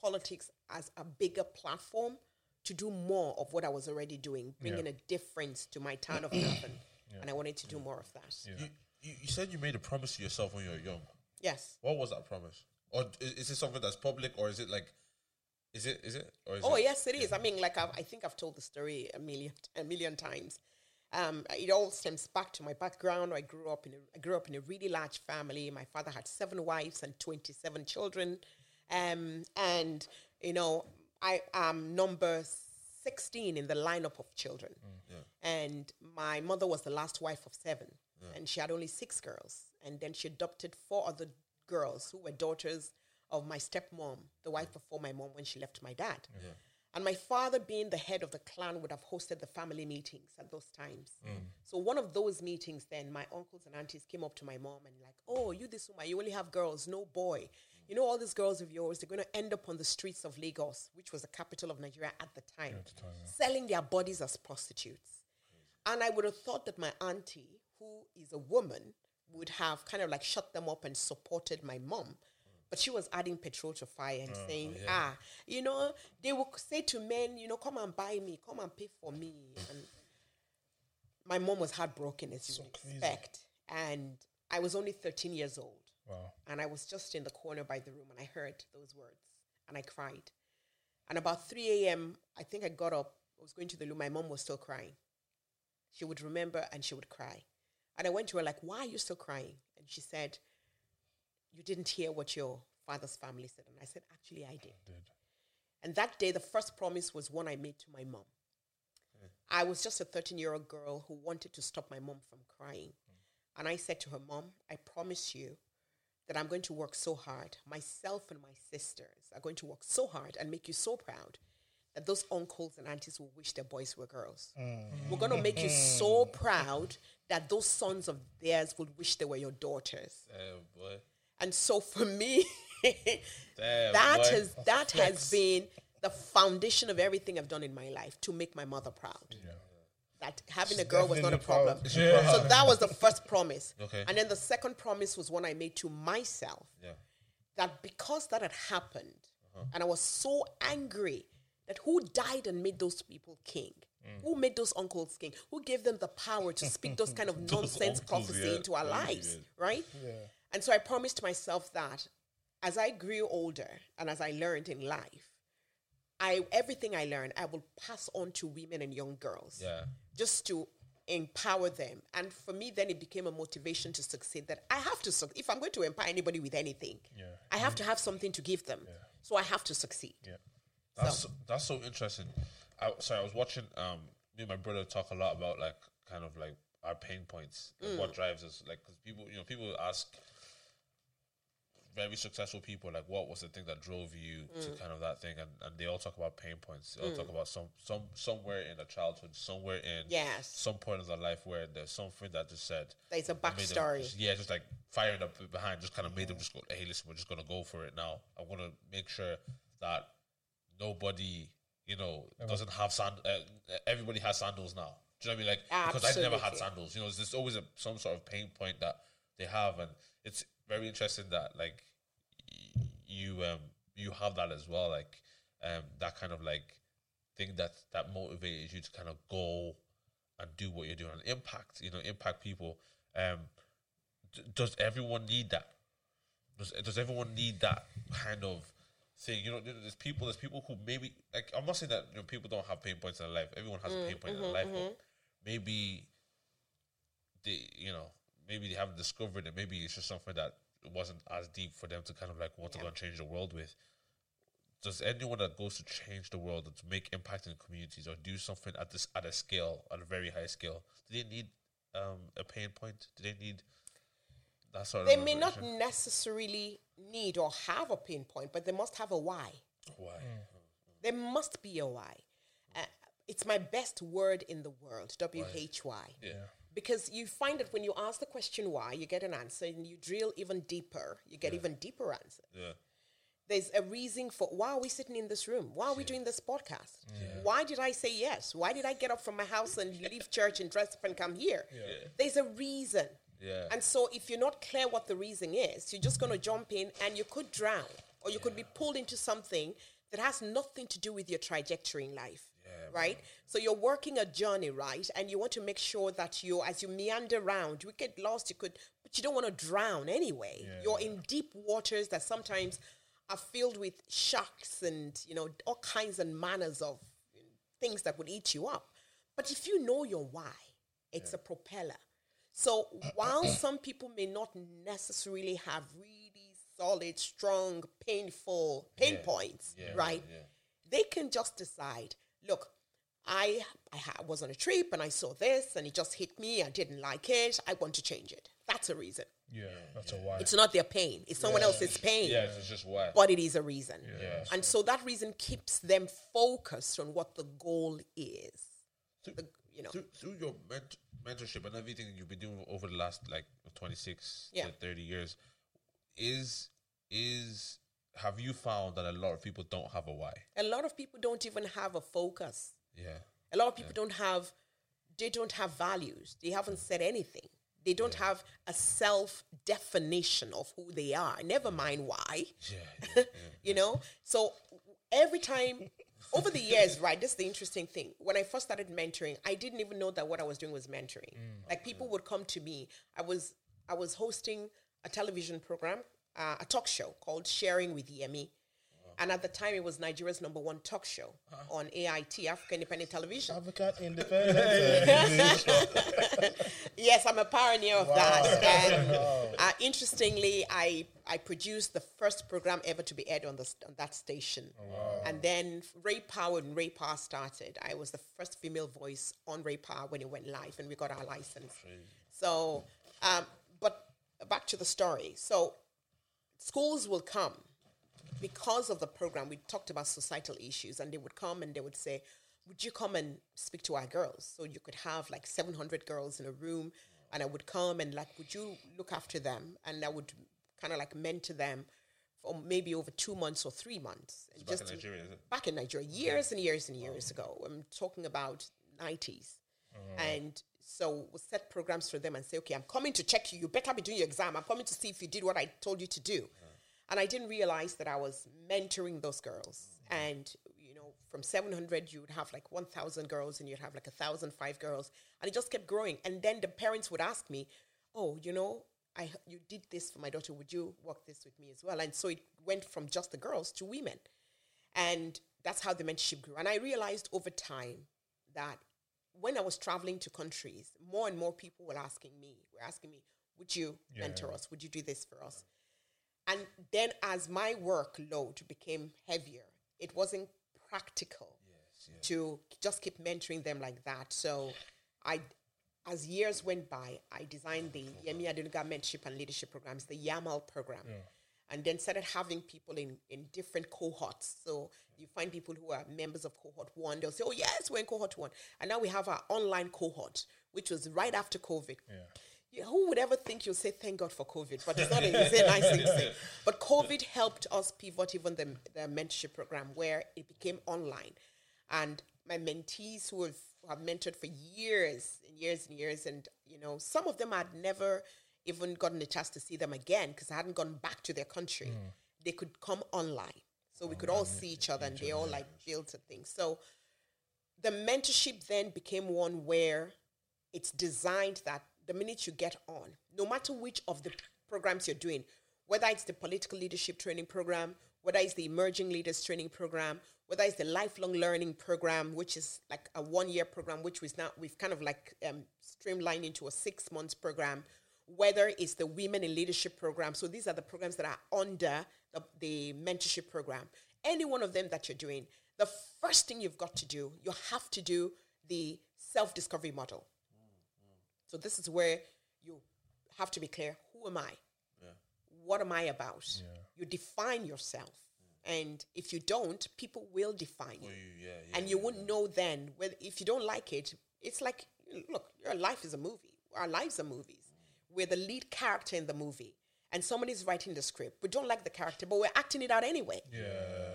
politics as a bigger platform to do more of what I was already doing, bringing a difference to my town of Navan, and I wanted to do more of that. You, you, you said you made a promise to yourself when you were young. Yes. What was that promise? Or is, is it something that's public, or is it like, is it is it or is Oh it, yes, it is. I mean, like I've, I think I've told the story a million a million times. Um, it all stems back to my background. I grew up in a, I grew up in a really large family. My father had seven wives and twenty seven children, um, and you know I am number sixteen in the lineup of children. And my mother was the last wife of seven, and she had only six girls. And then she adopted four other girls who were daughters of my stepmom, the wife before my mom when she left my dad. And my father, being the head of the clan, would have hosted the family meetings at those times. So one of those meetings, then my uncles and aunties came up to my mom and like, "Oh, you this woman, you only have girls, no boy. You know all these girls of yours, they're going to end up on the streets of Lagos, which was the capital of Nigeria at the time, selling their bodies as prostitutes." And I would have thought that my auntie, who is a woman, would have kind of like shut them up and supported my mom. But she was adding petrol to fire and saying, ah, you know, they will say to men, you know, come and buy me, come and pay for me. And my mom was heartbroken, as you would expect. And I was only 13 years old. Wow. And I was just in the corner by the room and I heard those words and I cried. And about 3 a.m., I think I got up, I was going to the loo, my mom was still crying. She would remember and she would cry. And I went to her, like, why are you still crying? And she said, You didn't hear what your father's family said. And I said, Actually, I did. Did. And that day, the first promise was one I made to my mom. Hmm. I was just a 13 year old girl who wanted to stop my mom from crying. Hmm. And I said to her, Mom, I promise you that I'm going to work so hard. Myself and my sisters are going to work so hard and make you so proud that those uncles and aunties will wish their boys were girls. Hmm. We're going to make you so proud that those sons of theirs would wish they were your daughters. Damn, boy. And so for me, Damn, that boy. has that has been the foundation of everything I've done in my life to make my mother proud. That having a girl was not a problem. proud. So that was the first promise. Okay. And then the second promise was one I made to myself Yeah. that because that had happened, and I was so angry that who died and made those people king? Who made those uncles king? Who gave them the power to speak those kind of nonsense uncles, prophecy yeah. into our Yeah, lives, yeah. And so I promised myself that as I grew older and as I learned in life, I everything I learned I will pass on to women and young girls Yeah. just to empower them. And for me, then it became a motivation to succeed. That I have to succeed. If I'm going to empower anybody with anything, Yeah. I have to have something to give them. Yeah. So I have to succeed. Yeah. That's so, that's so interesting. I sorry, I was watching um me and my brother talk a lot about like kind of like our pain points, like Mm. what drives us. Like, because people, you know, people ask very successful people like, what was the thing that drove you Mm. to kind of that thing, and, and they all talk about pain points. They all talk about some some somewhere in their childhood, somewhere in Yes. some point of their life where there's something that just said it's a that made them backstory. yeah, just like firing up behind, just kind of made them just go, hey, listen, we're just gonna go for it now. I'm gonna make sure that nobody, you know, doesn't have sand. Uh, everybody has sandals now. Do you know what I mean? Like because I've never had sandals. You know, there's always a, some sort of pain point that they have, and it's very interesting that like you um you have that as well, like um that kind of like thing that that motivates you to kind of go and do what you're doing and impact you know impact people. Um d- does everyone need that? Does does everyone need that kind of thing? You know there's people there's people who maybe like i'm not saying that you know, people don't have pain points in their life. Everyone has a pain point in their life but maybe they you know maybe they haven't discovered it. Maybe it's just something that wasn't as deep for them to kind of like want to go and change the world with. Does anyone that goes to change the world or to make impact in communities or do something at this at a scale at a very high scale do they need um, a pain point? Do they need that sort They of They may not necessarily need or have a pain point, but they must have a why. why? There must be a why. Uh, it's my best word in the world, W H Y. yeah Because you find that when you ask the question why, you get an answer, and you drill even deeper, you get even deeper answer. yeah There's a reason for why are we sitting in this room? Why are we doing this podcast? Why did I say yes? Why did I get up from my house and leave church and dress up and come here? There's a reason. Yeah. And so if you're not clear what the reason is, you're just going to jump in and you could drown or you could be pulled into something that has nothing to do with your trajectory in life. Right? So you're working a journey, right? And you want to make sure that you, as you meander around, you get lost, you could, but you don't want to drown anyway. You're in deep waters that sometimes are filled with sharks and, you know, all kinds and manners of things that would eat you up. But if you know your why, it's a propeller. So while some people may not necessarily have really solid, strong, painful pain points, Yeah, right? yeah. They can just decide, look, I I was on a trip and I saw this and it just hit me. I didn't like it. I want to change it. That's a reason. Yeah, that's a why. It's not their pain. It's someone else's pain Yeah, it's just why. but it is a reason. Yeah. And so that reason keeps them focused on what the goal is. Through, The, you know, through, through your ment- mentorship and everything you've been doing over the last like 26 Yeah. to 30 years, is is have you found that a lot of people don't have a why? a lot of people don't even have a focus. Yeah. A lot of people don't have, they don't have values. They haven't mm. said anything. They don't have a self definition of who they are. Never mm. mind why. Yeah, you know? So every time over the years, right, this is the interesting thing. When I first started mentoring, I didn't even know that what I was doing was mentoring. Mm, like people would come to me. I was I was hosting a television program, uh, a talk show called Sharing with Yemi. And at the time, it was Nigeria's number one talk show on AIT, African Independent Television. African independence. yes, I'm a pioneer of that. And uh, interestingly, I I produced the first program ever to be aired on the on that station. Wow. And then Ray Power and Ray Power started. I was the first female voice on Ray Power when it went live, and we got our license. So, um, but back to the story. So, schools will come because of the program. We talked about societal issues, and they would come and they would say, "Would you come and speak to our girls?" So you could have like seven hundred girls in a room, and I would come and like, "Would you look after them?" And I would kind of like mentor them for maybe over two months or three months. And back in Nigeria, back in Nigeria, years and years and years ago. I'm talking about 90s. Uh-huh. And so we'll set programs for them and say, okay, I'm coming to check you. You better be doing your exam. I'm coming to see if you did what I told you to do. And I didn't realize that I was mentoring those girls. Mm-hmm. And, you know, from 700, you would have like 1,000 girls and you'd have like 1,005 girls. And it just kept growing. And then the parents would ask me, oh, you know, I, you did this for my daughter. Would you work this with me as well? And so it went from just the girls to women. And that's how the mentorship grew. And I realized over time that when I was traveling to countries, more and more people were asking me, were asking me, would you mentor us? Would you do this for us? And then as my workload became heavier, it wasn't practical to just keep mentoring them like that. So I as years went by, I designed the Yemi Adenuga Mentorship and Leadership Programs, the YAML program, and then started having people in, in different cohorts. So you find people who are members of cohort one, they'll say, Oh, yes, we're in cohort one. And now we have our online cohort, which was right after COVID. Yeah, who would ever think you'll say thank God for COVID? But it's not a, it's a nice thing to say. But COVID helped us pivot even the, the mentorship program where it became online. And my mentees who have, have mentored for years and years and years, and you know, some of them had never even gotten a chance to see them again because I hadn't gone back to their country. They could come online. So we could all see each other and they all like built a thing. So the mentorship then became one where it's designed that the minute you get on, no matter which of the programs you're doing, whether it's the political leadership training program, whether it's the emerging leaders training program, whether it's the lifelong learning program, which is like a one year program, which we've now we've kind of like um, streamlined into a six months program, whether it's the women in leadership program. So these are the programs that are under the, the mentorship program. Any one of them that you're doing, the first thing you've got to do, you have to do the self discovery model. So this is where you have to be clear. Who am I? What am I about? You define yourself. And if you don't, people will define you. you- yeah, yeah, and you wouldn't know then whether if you don't like it, it's like look, your life is a movie. Our lives are movies. We're the lead character in the movie. And somebody's writing the script. We don't like the character, but we're acting it out anyway. Yeah.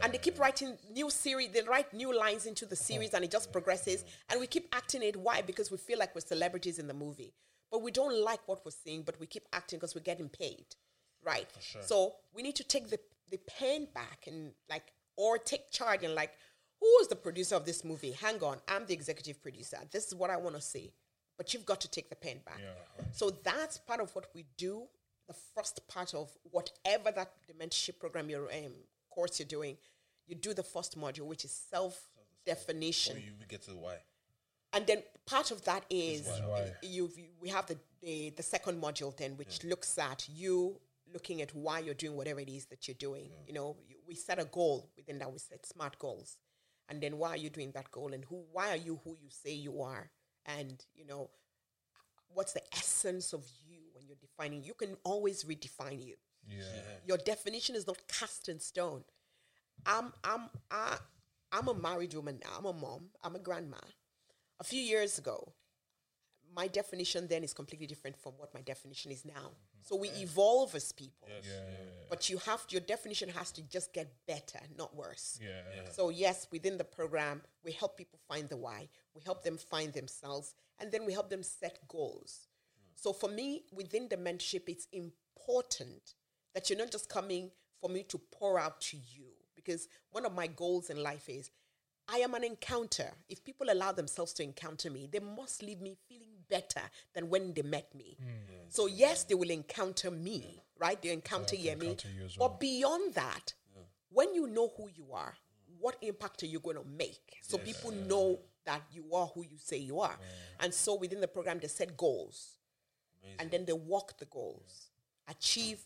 And they keep writing new series, they write new lines into the series and it just progresses. And we keep acting it. Why? Because we feel like we're celebrities in the movie. But we don't like what we're seeing, but we keep acting because we're getting paid. Right? Sure. So we need to take the, the pen back and like, or take charge and like, who is the producer of this movie? Hang on, I'm the executive producer. This is what I want to see. But you've got to take the pen back. Yeah. So that's part of what we do. The first part of whatever that the mentorship program, your um, course you're doing, you do the first module, which is self definition Or you get to the why. and then part of that is you we have the, the the second module then which looks at you looking at why you're doing whatever it is that you're doing. You know you- we set a goal within that we set smart goals. And then why are you doing that goal? And who why are you who you say you are? And you know what's the essence of you when you're defining you can always redefine you Yeah. your definition is not cast in stone. I'm I'm I, I'm a married woman now. I'm a mom. I'm a grandma. A few years ago, my definition then is completely different from what my definition is now. So we evolve as people. Yeah. But you have your definition has to just get better, not worse. Yeah. So yes, within the program, we help people find the why. We help them find themselves, and then we help them set goals. So for me, within the mentorship, it's important that you're not just coming for me to pour out to you. Because one of my goals in life is I am an encounter. If people allow themselves to encounter me, they must leave me feeling better than when they met me. So yes, they will encounter me, right? They encounter yeah, me. encounter well. But beyond that, when you know who you are, what impact are you going to make? So people know that you are who you say you are. And so within the program, they set goals and then they walk the goals, achieve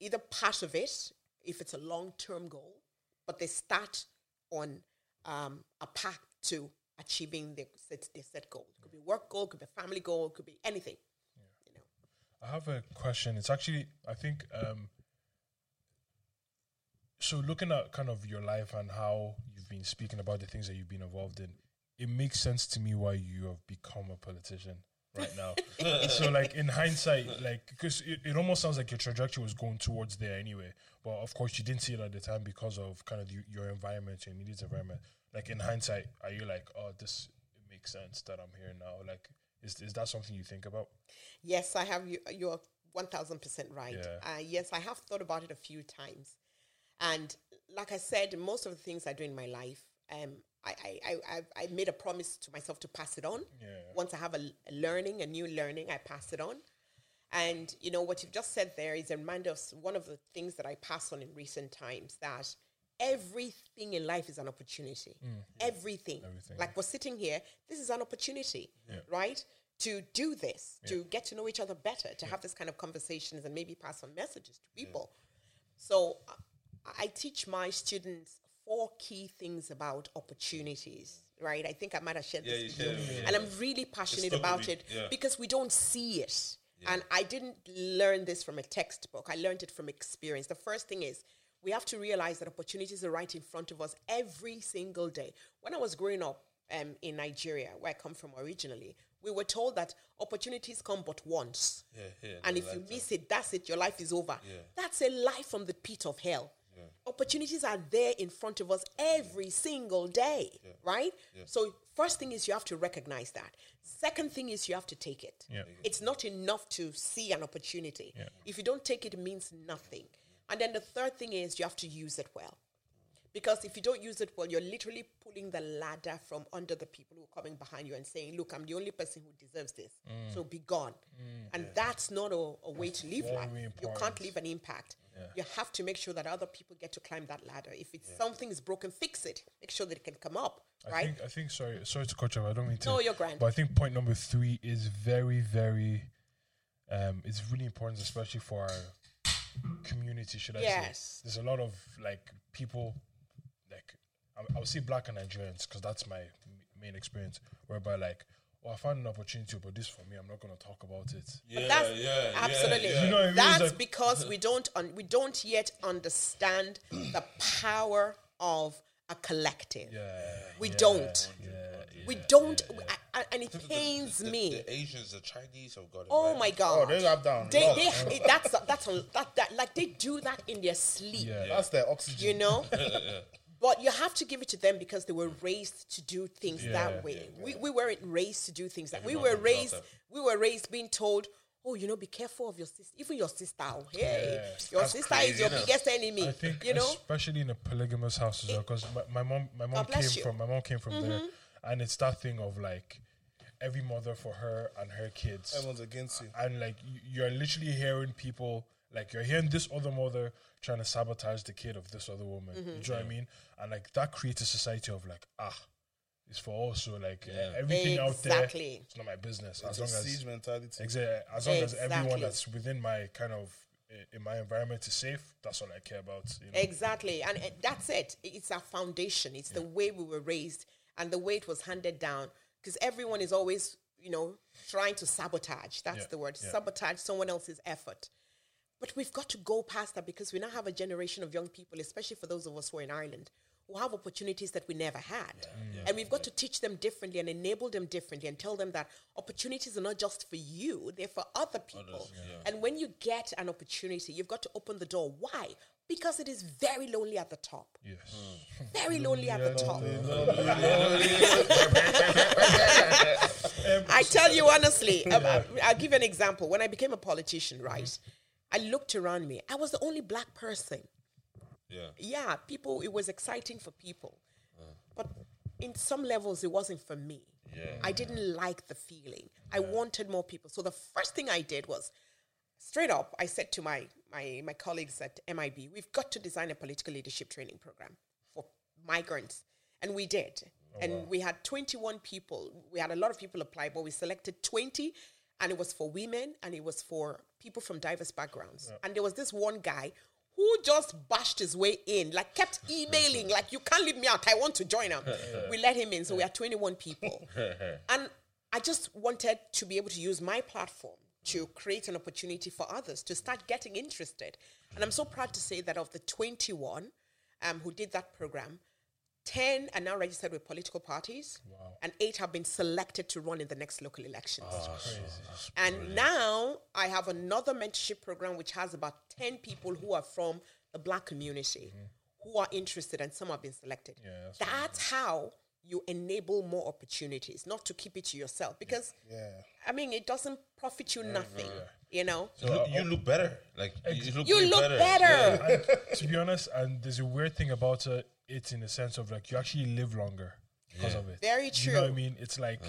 either part of it if it's a long term goal, but they start on um, a path to achieving the set, the set goal. It could be work goal, could be family goal, could be anything. You know. I have a question. It's actually, I think, um, so looking at kind of your life and how you've been speaking about the things that you've been involved in, it makes sense to me why you have become a politician right now. so, like in hindsight, like because it, it almost sounds like your trajectory was going towards there anyway. But of course, you didn't see it at the time because of kind of the, your environment, your immediate environment. Like in hindsight, are you like, oh, this it makes sense that I'm here now? Like, is is that something you think about? Yes, I have you. You're one thousand percent right. Yeah. Uh, yes, I have thought about it a few times, and like I said, most of the things I do in my life, um, I I, I, I- made a promise to myself to pass it on. Yeah. Once I have a, a learning, a new learning, I pass it on. And you know what you've just said there is a reminder of one of the things that I pass on in recent times that everything in life is an opportunity. Everything. Everything. Like we're sitting here, this is an opportunity, right? To do this, to get to know each other better, to have this kind of conversations and maybe pass on messages to people. So uh, I teach my students four key things about opportunities, right? I think I might have shared Yeah, this with you. with And I'm really passionate about it yeah. because we don't see it. And I didn't learn this from a textbook. I learned it from experience. The first thing is we have to realize that opportunities are right in front of us every single day. When I was growing up um, in Nigeria, where I come from originally, we were told that opportunities come but once. Yeah, yeah, and if you miss it, that's it. Your life is over. Yeah. That's a life from the pit of hell. Opportunities are there in front of us every single day, right? So, first thing is you have to recognize that. Second thing is you have to take it. Yeah. It's not enough to see an opportunity. If you don't take it, it means nothing. And then the third thing is you have to use it well. Because if you don't use it well, you're literally pulling the ladder from under the people who are coming behind you and saying, Look, I'm the only person who deserves this. Mm. So be gone. Mm. And that's not a, a way to live very life. You can't important. leave an impact. You have to make sure that other people get to climb that ladder. If it's something is broken, fix it. Make sure that it can come up. I right? think I think sorry sorry to cut you off. I don't mean to. No, you're grand. But I think point number three is very very, um, it's really important, especially for our community. Should I say? Yes. say? There's a lot of like people, like I- I'll see black and Nigerians because that's my m- main experience. Whereby like, oh, I found an opportunity, but this for me, I'm not gonna talk about it. Yeah, that's yeah, absolutely. Yeah, You know what I mean? That's like- because we don't un- we don't yet understand the power of a collective. Yeah, We yeah, don't. Yeah, We yeah, don't, yeah, I- I- and it The- the- pains the, me. The Asians, the Chinese have got it. Oh right. my Oh, god! they have down. They, Love. they, that's that's a, that, that like they do that in their sleep. Yeah. That's their oxygen. You know. But you have to give it to them because they were raised to do things Yeah. that way. We, we weren't raised to do things that we were raised. We were raised being told, "Oh, you know, be careful of your sister. Even your sister. Oh, hey, Yeah. your That's sister is your innit? biggest enemy. I think, you know." especially in a polygamous house as well, because my, my mom, my mom came you. Mm-hmm. from, my mom came from there, and it's that thing of like every mother for her and her kids, Everyone's against you. and like you're literally hearing people like you're hearing this other mother trying to sabotage the kid of this other woman. Mm-hmm. You know what I mean? And like that creates a society of like ah. It's for also like uh, everything out there. Exactly. It's not my business. It's as a long as siege mentality. Exa- as long as everyone that's within my kind of in my environment is safe, that's all I care about. You know? Exactly. And uh, that's it. It's our foundation. It's the way we were raised and the way it was handed down. Because everyone is always, you know, trying to sabotage. That's Yeah, the word. yeah. Sabotage someone else's effort. But we've got to go past that because we now have a generation of young people, especially for those of us who are in Ireland, who have opportunities that we never had. and we've got to teach them differently and enable them differently and tell them that opportunities are not just for you, they're for other people. And when you get an opportunity, you've got to open the door. Why? Because it is very lonely at the top. Yes. Very lonely at the top. I tell you honestly, um, I'll give you an example. When I became a politician, right, I looked around me. I was the only black person. Yeah. Yeah, people, it was exciting for people. But in some levels, it wasn't for me. Yeah. I didn't like the feeling. I wanted more people. So the first thing I did was straight up, I said to my, my, my colleagues at MIB, we've got to design a political leadership training program for migrants. And we did. Oh, and we had 21 people. We had a lot of people apply, but we selected 20. And it was for women and it was for people from diverse backgrounds. And there was this one guy who just bashed his way in, like kept emailing, like, you can't leave me out. I want to join him. we let him in. So we had 21 people. And I just wanted to be able to use my platform to create an opportunity for others to start getting interested. And I'm so proud to say that of the 21 um, who did that program, 10 are now registered with political parties, and eight have been selected to run in the next local elections. Ah, and now I have another mentorship program which has about 10 people who are from the black community mm-hmm. who are interested, and some have been selected. Yeah, that's that's how you enable more opportunities, not to keep it to yourself. Because, Yeah. I mean, it doesn't profit you nothing, you know? You uh, look, you look better. Like you look, You look better. better. Yeah. to be honest, and there's a weird thing about uh, it in the sense of like you actually live longer because of it. Very true. You know what I mean? It's like,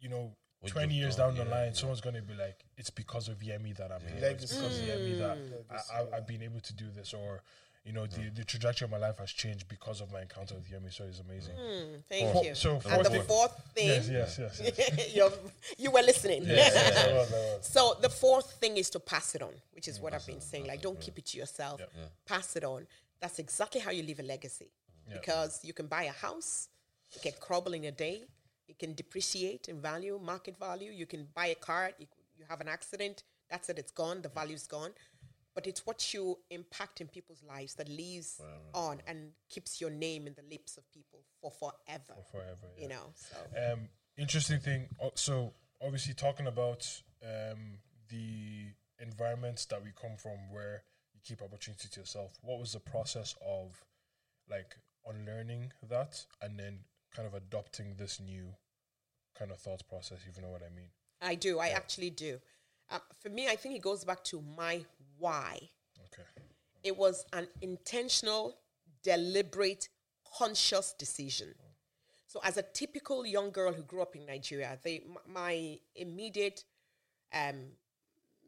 you know, What 20 years done, down the yeah, line, someone's going to be like, it's because of Yemi that I'm here. It's Legacy. because of Yemi that mm. I, I, I've been able to do this. Or, you know, the, mm. the trajectory of my life has changed because of my encounter with Yemi. So it's amazing. Mm, thank Four- you. so and fourth the fourth thing, Yes, yes, yes. yes. you're, you were listening. That was- that was- So the fourth thing is to pass it on, which is what I've been saying. Like, don't keep it to yourself. Pass it on. That's exactly how you leave a legacy. Because you can buy a house, it can crumble in a day, it can depreciate in value, market value. You can buy a car, you, you have an accident, that's it, it's gone, the value's gone. But it's what you impact in people's lives that lives on and keeps your name in the lips of people for forever. Forever. yeah. You know, so Um, interesting thing. So obviously talking about um, the environments that we come from, where keep opportunity to yourself. What was the process of like unlearning that and then kind of adopting this new kind of thought process? If you know what I mean. I do. I actually do. Uh, for me, I think it goes back to my why. Okay. It was an intentional, deliberate, conscious decision. So, as a typical young girl who grew up in Nigeria, they, my immediate um,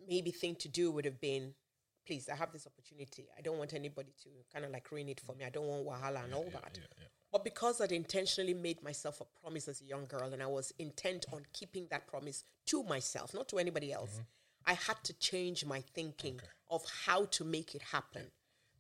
maybe thing to do would have been, please, I have this opportunity. I don't want anybody to kind of like ruin it for me. I don't want wahala and all that. But because I'd intentionally made myself a promise as a young girl and I was intent on keeping that promise to myself, not to anybody else, mm-hmm. I had to change my thinking of how to make it happen.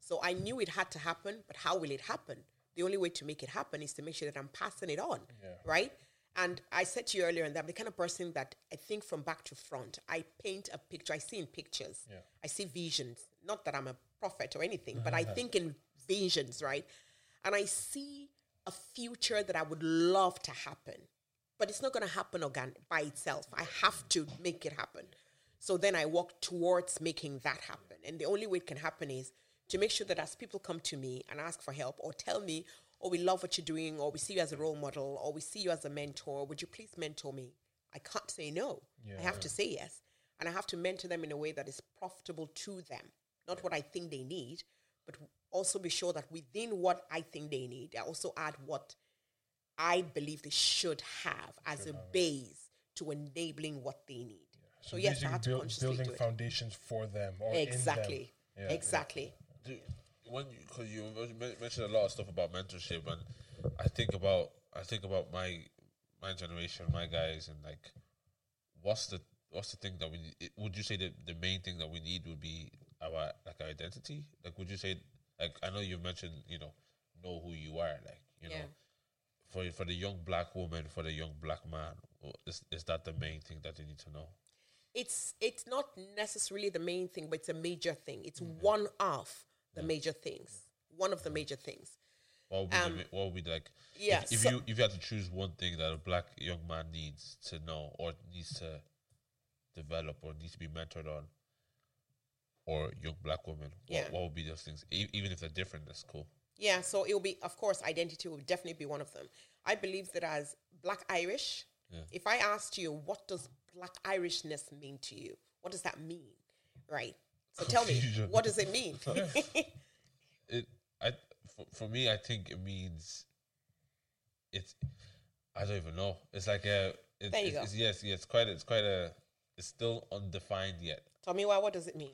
So I knew it had to happen, but how will it happen? The only way to make it happen is to make sure that I'm passing it on, right? And I said to you earlier, and I'm the kind of person that I think from back to front. I paint a picture. I see in pictures. I see visions. Not that I'm a prophet or anything, but I think in visions, right? And I see a future that I would love to happen, but it's not going to happen organ- by itself. I have to make it happen. So then I walk towards making that happen. And the only way it can happen is to make sure that as people come to me and ask for help or tell me, oh, we love what you're doing, or we see you as a role model, or we see you as a mentor, would you please mentor me? I can't say no. I have to say yes. And I have to mentor them in a way that is profitable to them, not what I think they need, but also be sure that within what I think they need, I also add what I believe they should have as a base to enabling what they need. So, yes, I had to build- consciously building do it. foundations for them or in them. Exactly. Yeah, yeah. exactly. Do- when you because you men- mentioned a lot of stuff about mentorship and I think about I think about my my generation, my guys, and like what's the what's the thing that we need? would you say that the main thing that we need would be our like our identity? Like would you say like I know you mentioned you know know who you are like you know for for the young black woman for the young black man is is that the main thing that they need to know? it's it's not necessarily the main thing, but it's a major thing. It's mm-hmm. one of the mm. major things. One of the major things. What would be, the, what would be like? if- yeah, If, so- you if you had to choose one thing that a black young man needs to know or needs to develop or needs to be mentored on, or young black women? Yeah. What, what would be those things? E- even if they're different, that's cool. Yeah, so it will be, of course, identity will definitely be one of them. I believe that as Black Irish, if I asked you, what does Black Irishness mean to you? What does that mean? Right. So tell me, what does it mean? It, I, for, for me, I think it means it's. I don't even know. It's like a. It, There you it's, go. It's, yes, yes. It's quite. It's quite a. It's still undefined yet. tell me why, what does it mean?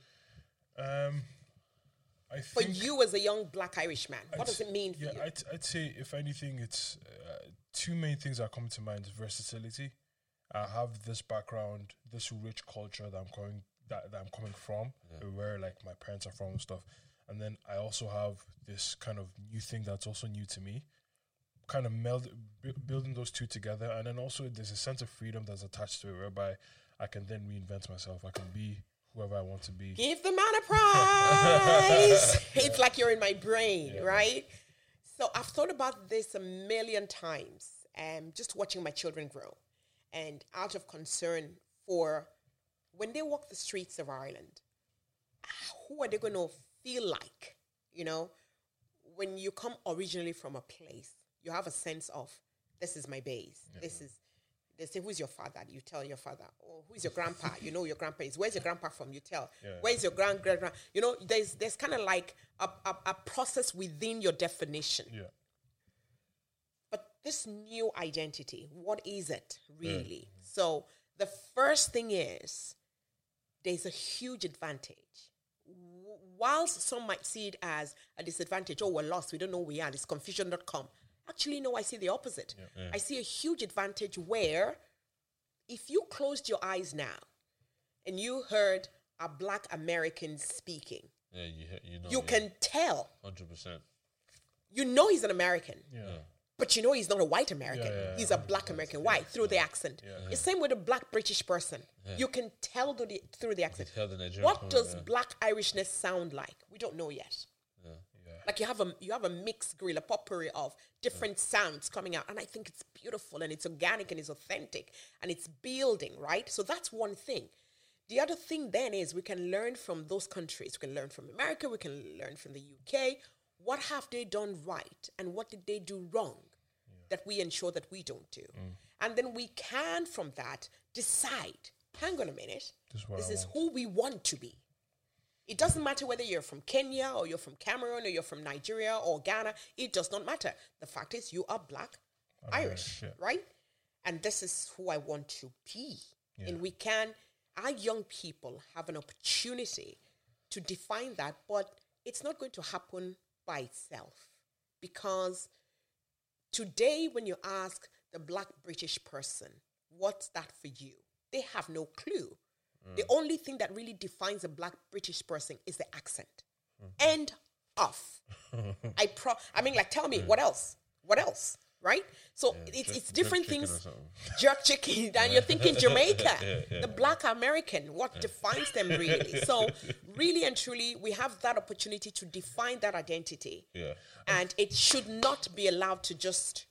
Um, I For you as a young Black Irish man, what does it mean for yeah, you? I'd, I'd say if anything, it's uh, two main things that come to mind: is versatility. I have this background, this rich culture that I'm coming that, that I'm coming from, where like my parents are from and stuff, and then I also have this kind of new thing that's also new to me. Kind of meld bu- building those two together, and then also there's a sense of freedom that's attached to it, whereby I can then reinvent myself. I can be whoever I want to be. Give the man a prize. it's like you're in my brain, right? So I've thought about this a million times, um, just watching my children grow, and out of concern for when they walk the streets of Ireland, ah, who are they going to feel like? You know, when you come originally from a place, you have a sense of this is my base. This is they say who's your father? You tell your father oh who's your grandpa? You know your grandpa is where's your grandpa from? You tell where's your grand grand grand you know there's there's kind of like a, a, a process within your definition. Yeah. but this new identity what is it really? So the first thing is there's a huge advantage whilst some might see it as a disadvantage oh we're lost we don't know where we are this confusion.com actually no i see the opposite i see a huge advantage where if you closed your eyes now and you heard a black american speaking Yeah, you you know. you can tell hundred percent. you know he's an american Yeah. But you know he's not a white American. Yeah, yeah, he's a black American white through the accent. It's same with a black British person. You can tell through the, through the accent. tell the What does black Irishness sound like? We don't know yet. Like you have a you have a mixed grill, a potpourri of different sounds coming out, and I think it's beautiful and it's organic and it's authentic and it's building, right? So that's one thing. The other thing then is we can learn from those countries. We can learn from America. We can learn from the UK. What have they done right and what did they do wrong that we ensure that we don't do? And then we can, from that, decide hang on a minute, This is this is who we want to be. It doesn't matter whether you're from Kenya or you're from Cameroon or you're from Nigeria or Ghana. It does not matter. The fact is, you are black, Irish, Irish, yeah. right? And this is who I want to be. And we can, our young people have an opportunity to define that, but it's not going to happen by itself because today, when you ask the black British person, what's that for you? They have no clue. The mm. only thing that really defines a black British person is the accent. Mm-hmm. End off. I pro I mean, like tell me, mm. what else? What else? Right? So it's jerk- it's different jerk things. something. Jerk chicken, and you're thinking Jamaica, the black American, what defines them really? So really and truly, we have that opportunity to define that identity. Yeah. And it should not be allowed to just,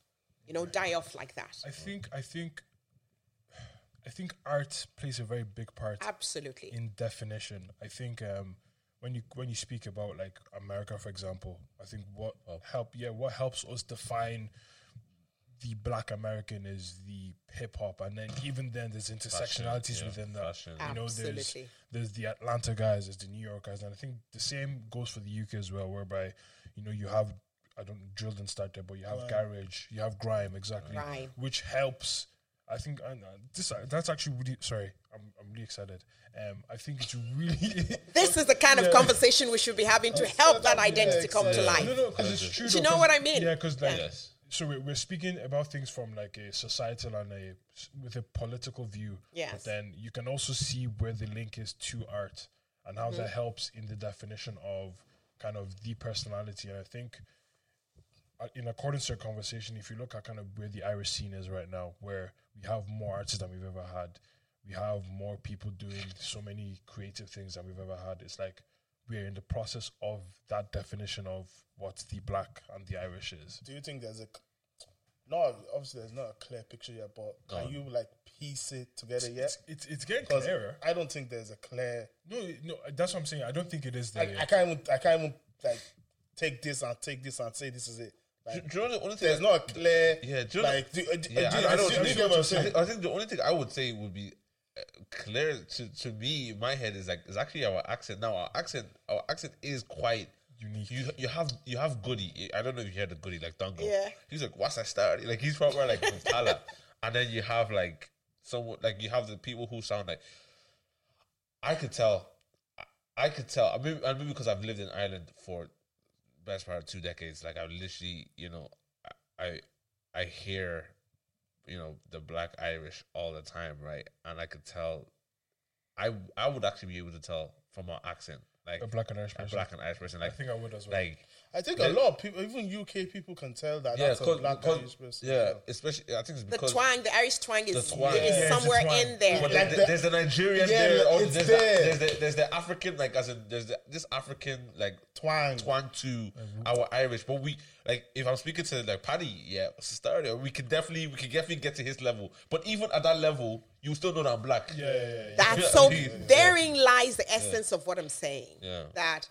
you know, die off like that. I think I think I think art plays a very big part Absolutely. in definition. I think um, when you when you speak about like America, for example, I think what help yeah what helps us define the Black American is the hip hop, and then even then there's intersectionalities yeah, within that. fashion. You know, there's Absolutely. there's the Atlanta guys, there's the New York guys, and I think the same goes for the UK as well, whereby you know you have I don't drill didn't start there, but you have garage, you have grime, exactly, Grime. which helps. I think and, uh, this that's actually really sorry. I'm I'm really excited. Um, I think it's really This is the kind of conversation we should be having to help that identity come to life. no no because it's true. Do you though, know 'cause- what I mean? Yeah, because like Yes. So we're, we're speaking about things from like a societal and a with a political view. Yes. But then you can also see where the link is to art and how Mm-hmm. that helps in the definition of kind of the personality. And I think uh, in accordance to our conversation, if you look at kind of where the Irish scene is right now, where we have more artists than we've ever had, we have more people doing so many creative things than we've ever had. It's like we're in the process of that definition of what the black and the Irish is. Do you think there's a No, obviously there's not a clear picture yet, but can you like piece it together yet? It's, it's it's getting Because clearer. I don't think there's a clear. No, no, that's what I'm saying. I don't think it is there. Like I can't even. I can't even like take this and take this and say this is it. Do, Like, do you know the only thing? there's not a clear. Yeah, do you know- like. Do, uh, do, Yeah, do, I, you- I don't. do I you think, get what I'm I, saying? think, I think the only thing I would say would be uh, clear to, to me in my head is like is actually our accent. Now our accent, our accent is quite Unique. You you have you have Goody. I don't know if you heard the Goody like Dongo. Yeah. he's like what's that start? Like he's probably like from Tallaght, and then you have like someone like you have the people who sound like I could tell. I- I could tell. I mean, and maybe because I've lived in Ireland for best part of two decades. Like I literally, you know, I I hear, you know, the Black Irish all the time, right? And I could tell. I I would actually be able to tell from our accent, like a black and Irish a person. black and Irish person, I think I would as well. like I think Yeah. a lot of people, even UK people, can tell that yeah, that's a black cause- Irish person. yeah, especially I think it's The twang, the Irish twang is, The twang. is Yeah, it's somewhere twang. in there. But Like there- the- there's the Nigerian Yeah, there. or there's, there. The, there's the there's the African like as in there's the, this African like Twang. twang to mm-hmm. our Irish. But we like if I'm speaking to like Paddy, yeah, started we can definitely we can definitely get to his level. But even at that level, you still know that I'm black. yeah, yeah, yeah, yeah. That's Yeah. so Yeah. therein lies the essence of what I'm saying. Yeah. That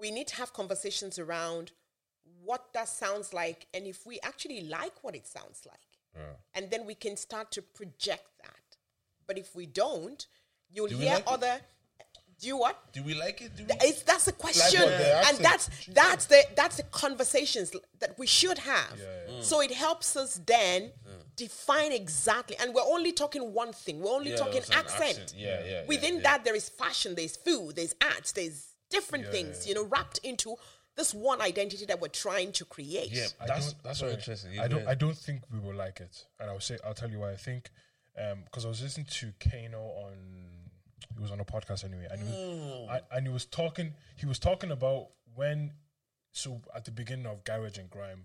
we need to have conversations around what that sounds like and if we actually like what it sounds like. And then we can start to project that. But if we don't, you'll Do hear like it? other do you what? Do we like it? Do we? It's, that's a question, what the and that's that's the that's the conversations that we should have. So it helps us then define exactly, and we're only talking one thing. We're only Yeah, talking accent. accent. Yeah, yeah, yeah, Within yeah. that, there is fashion, there's food, there's arts, there's different things, you know, wrapped into this one identity that we're trying to create. yeah, that's that's so sorry. interesting. I don't. I don't think we will like it, and I'll say. I'll tell you why. I think um, because I was listening to Kano on. He was on a podcast anyway, and he was, mm. I, and he was talking. He was talking about when. So at the beginning of Garage and Grime,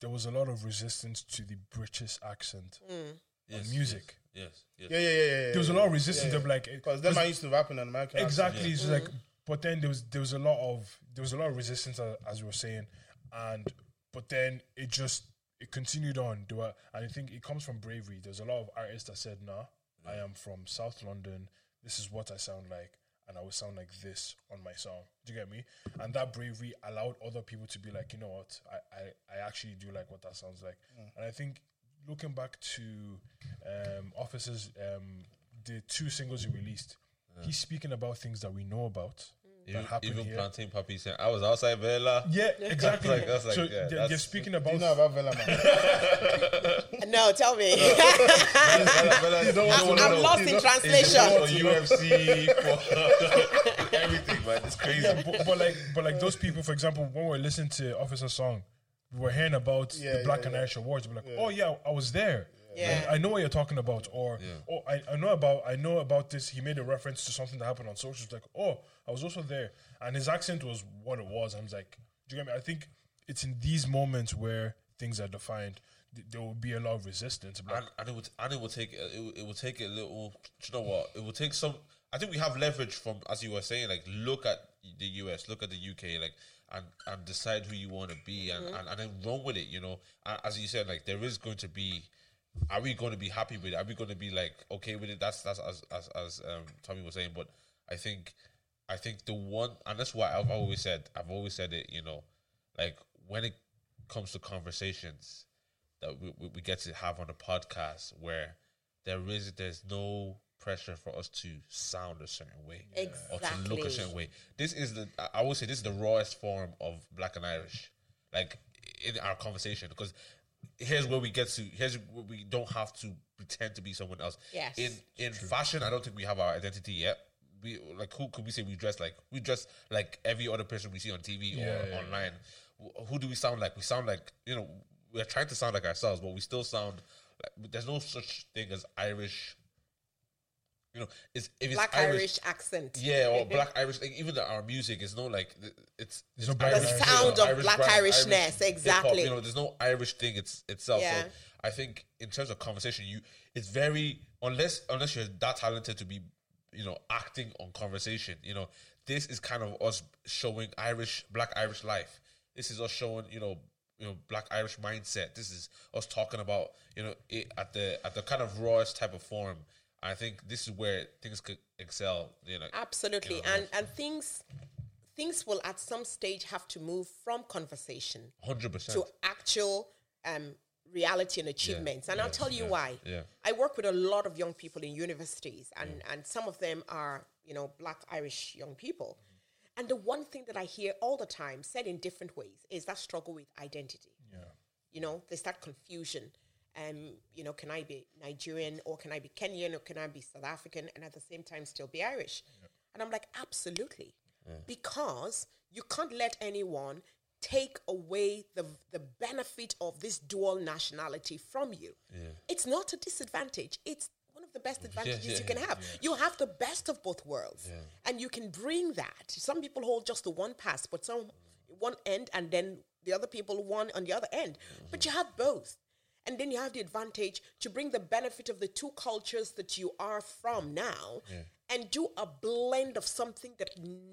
there was a lot of resistance to the British accent mm. yes, music. Yes, yes. Yeah, yeah, yeah, yeah. There was a lot of resistance. They're like, because them I used to rap in an American. accent. exactly it's like but then there was there was a lot of there was a lot of resistance as, as we were saying and but then it just it continued on. Do I, and i think it comes from bravery. There's a lot of artists that said nah i am from south london. This is what i sound like and i will sound like this on my song. Do you get me? And that bravery allowed other people to be like you know what? I i, I actually do like what that sounds like. And i think looking back to um Offica's um the two singles you released Uh, he's speaking about things that we know about mm. that Even, happen even here. plantain puppy saying I was outside Vela. Yeah, exactly. like- that's like, so yeah, they're, they're that's- speaking Do about you know about Vela man? No, tell me. Vela, Vela, you I'm, I'm know. lost in It's translation. for UFC, for everything, man. It's crazy. yeah, but, but like but like those people, for example, when we're listening to Offica Song, we were hearing about Yeah, the Black yeah, and yeah. Irish Awards. We're like, oh yeah, I was there. Yeah. I, I know what you're talking about, or oh, I, I know about I know about this. He made a reference to something that happened on social. It's like, oh, I was also there, and his accent was what it was. I was like, do you get me? I think it's in these moments where things are defined. th- There will be a lot of resistance. But and, and it would and it will take it will, it will take a little. do You know what? It will take some. I think we have leverage from, as you were saying, like look at the US, look at the UK, like and and decide who you want to be, and, mm-hmm. and and then run with it. You know, and as you said, like there is going to be. Are we going to be happy with it? Are we going to be like okay with it? That's that's as as as um, Tommy was saying. But I think I think the one, and that's why I've always said I've always said it. You know, like when it comes to conversations that we, we, we get to have on a podcast where there is there's no pressure for us to sound a certain way exactly. or to look a certain way. This is the I- I would say this is the rawest form of Black and Irish, like in our conversation because here's where we get to here's where we don't have to pretend to be someone else. Yes. In in fashion, I don't think we have our identity yet. We like who could we say we dress like? We dress like every other person we see on TV Yeah, or yeah, online. Wh- Who do we sound like? We sound like you know we're trying to sound like ourselves, but we still sound like there's no such thing as Irish. You know, it's if it's Black Irish, Irish accent. yeah, or Black Irish. Like even the, our music is no like it's There's it's no Black The Irish, sound of Black brand, Irishness, hip-hop, exactly. You know, there's no Irish thing it's itself. Yeah. So I think in terms of conversation, you it's very unless unless you're that talented to be, you know, acting on conversation. You know, this is kind of us showing Irish Black Irish life. This is us showing you know you know black Irish mindset. This is us talking about you know it at the at the kind of rawest type of form. I think this is where things could excel. You know, Absolutely. And and things things will at some stage have to move from conversation hundred percent. to actual um, reality and achievements. And I'll tell you why. yeah. I work with a lot of young people in universities, and, and some of them are, you know, black Irish young people. And the one thing that I hear all the time, said in different ways, is that struggle with identity. Yeah. You know, there's that confusion. Um, you know, can I be Nigerian or can I be Kenyan or can I be South African and at the same time still be Irish? And I'm like, absolutely. Because you can't let anyone take away the, the benefit of this dual nationality from you. It's not a disadvantage. It's one of the best advantages yeah, you can yeah, have. You have the best of both worlds. And you can bring that. Some people hold just the one pass, but some one end and then the other people one on the other end. But you have both. And then you have the advantage to bring the benefit of the two cultures that you are from now and do a blend of something that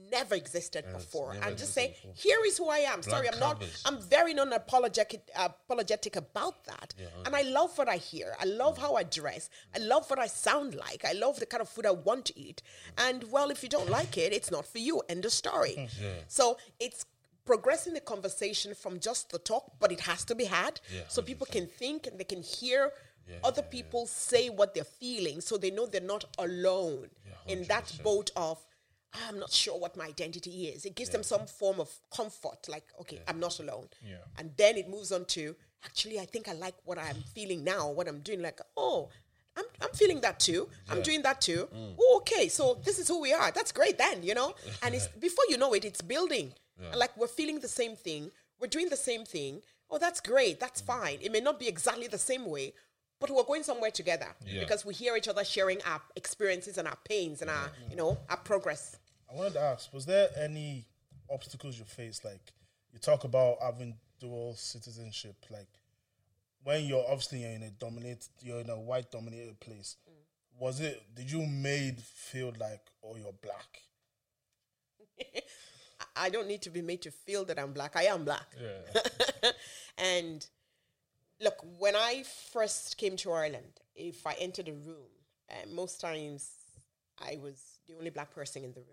never existed before. never And just say, here is who I am. Sorry, I'm not. I'm very non-apologetic apologetic about that. and I love what I hear. I love how I dress. I love what I sound like. I love the kind of food I want to eat. And well, if you don't like it, it's not for you. End of story. So it's progressing the conversation from just the talk, but it has to be had Yeah, so people can think and they can hear other people say what they're feeling so they know they're not alone in that boat of ah, I'm not sure what my identity is. It gives them some form of comfort, like, okay, I'm not alone. Yeah. And then it moves on to, actually, I think I like what I'm feeling now, what I'm doing. Like, oh, I'm, I'm feeling that too. I'm doing that too. Oh, okay, so this is who we are. That's great then, you know? And it's before you know it, it's building. And Like we're feeling the same thing. We're doing the same thing. Oh, that's great. That's mm. fine. It may not be exactly the same way, but we're going somewhere together Yeah. because we hear each other sharing our experiences and our pains and our, you know, our progress. I wanted to ask, was there any obstacles you faced? Like you talk about having dual citizenship, like when you're obviously you're in a dominate you're in a white dominated place. Mm. Was it did you made feel like oh you're black? I- don't need to be made to feel that I'm black. I am black. Yeah. And look, when I first came to Ireland, if I entered a room, uh, most times I was the only black person in the room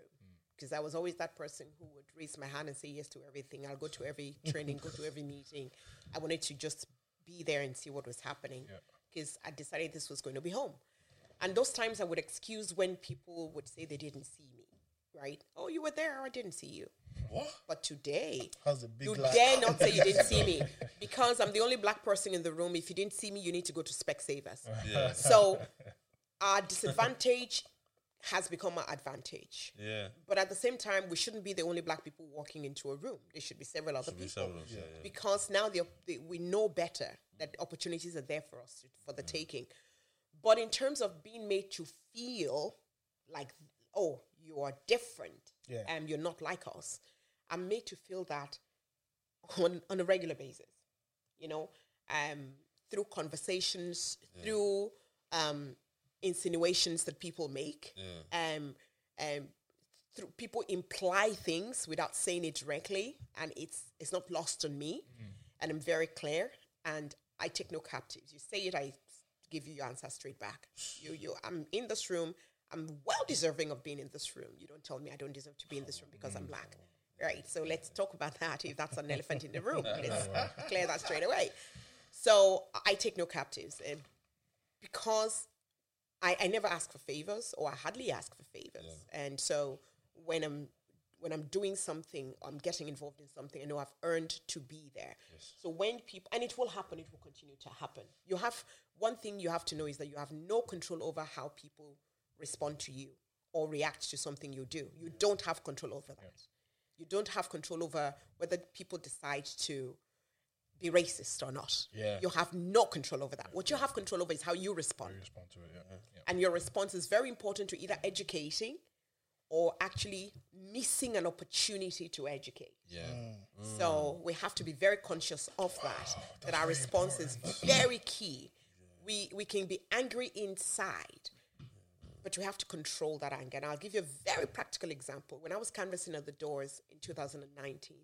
because I was always that person who would raise my hand and say yes to everything. I'll go to every training, go to every meeting. I wanted to just be there and see what was happening because I decided this was going to be home. And those times I would excuse when people would say they didn't see me, right? Oh, you were there, I didn't see you. What? But today, How's the big you light? dare not say you didn't see me because I'm the only black person in the room. If you didn't see me, you need to go to Specsavers. Yeah. So our disadvantage has become our advantage. Yeah. But at the same time, we shouldn't be the only black people walking into a room. There should be several other Be people. several yeah, yeah. Because now the, the, we know better that opportunities are there for us for the mm. taking. But in terms of being made to feel like, oh, you are different Yeah. and you're not like us, I'm made to feel that on, on a regular basis, you know, um, through conversations, through um, insinuations that people make, um, um, through people imply things without saying it directly, and it's it's not lost on me, and I'm very clear, and I take no captives. You say it, I give you your answer straight back. You, you, I'm in this room. I'm well deserving of being in this room. You don't tell me I don't deserve to be in this room because I'm black. Right. So let's talk about that. If that's an elephant in the room, let's clear that straight away. So I take no captives uh, because I, I never ask for favors or I hardly ask for favors. And so when I'm when I'm doing something, I'm getting involved in something, I know I've earned to be there. So when people and it will happen, it will continue to happen. You have one thing you have to know is that you have no control over how people respond to you or react to something you do. You don't have control over that. You don't have control over whether people decide to be racist or not. Yeah. You have no control over that. What you have control over is how you respond. You respond to it. Yeah. yeah. And your response is very important to either educating or actually missing an opportunity to educate. Yeah. Mm. Mm. So we have to be very conscious of that. that our response is very key. We we can be angry inside, but you have to control that anger. And I'll give you a very practical example. When I was canvassing at the doors in 2019,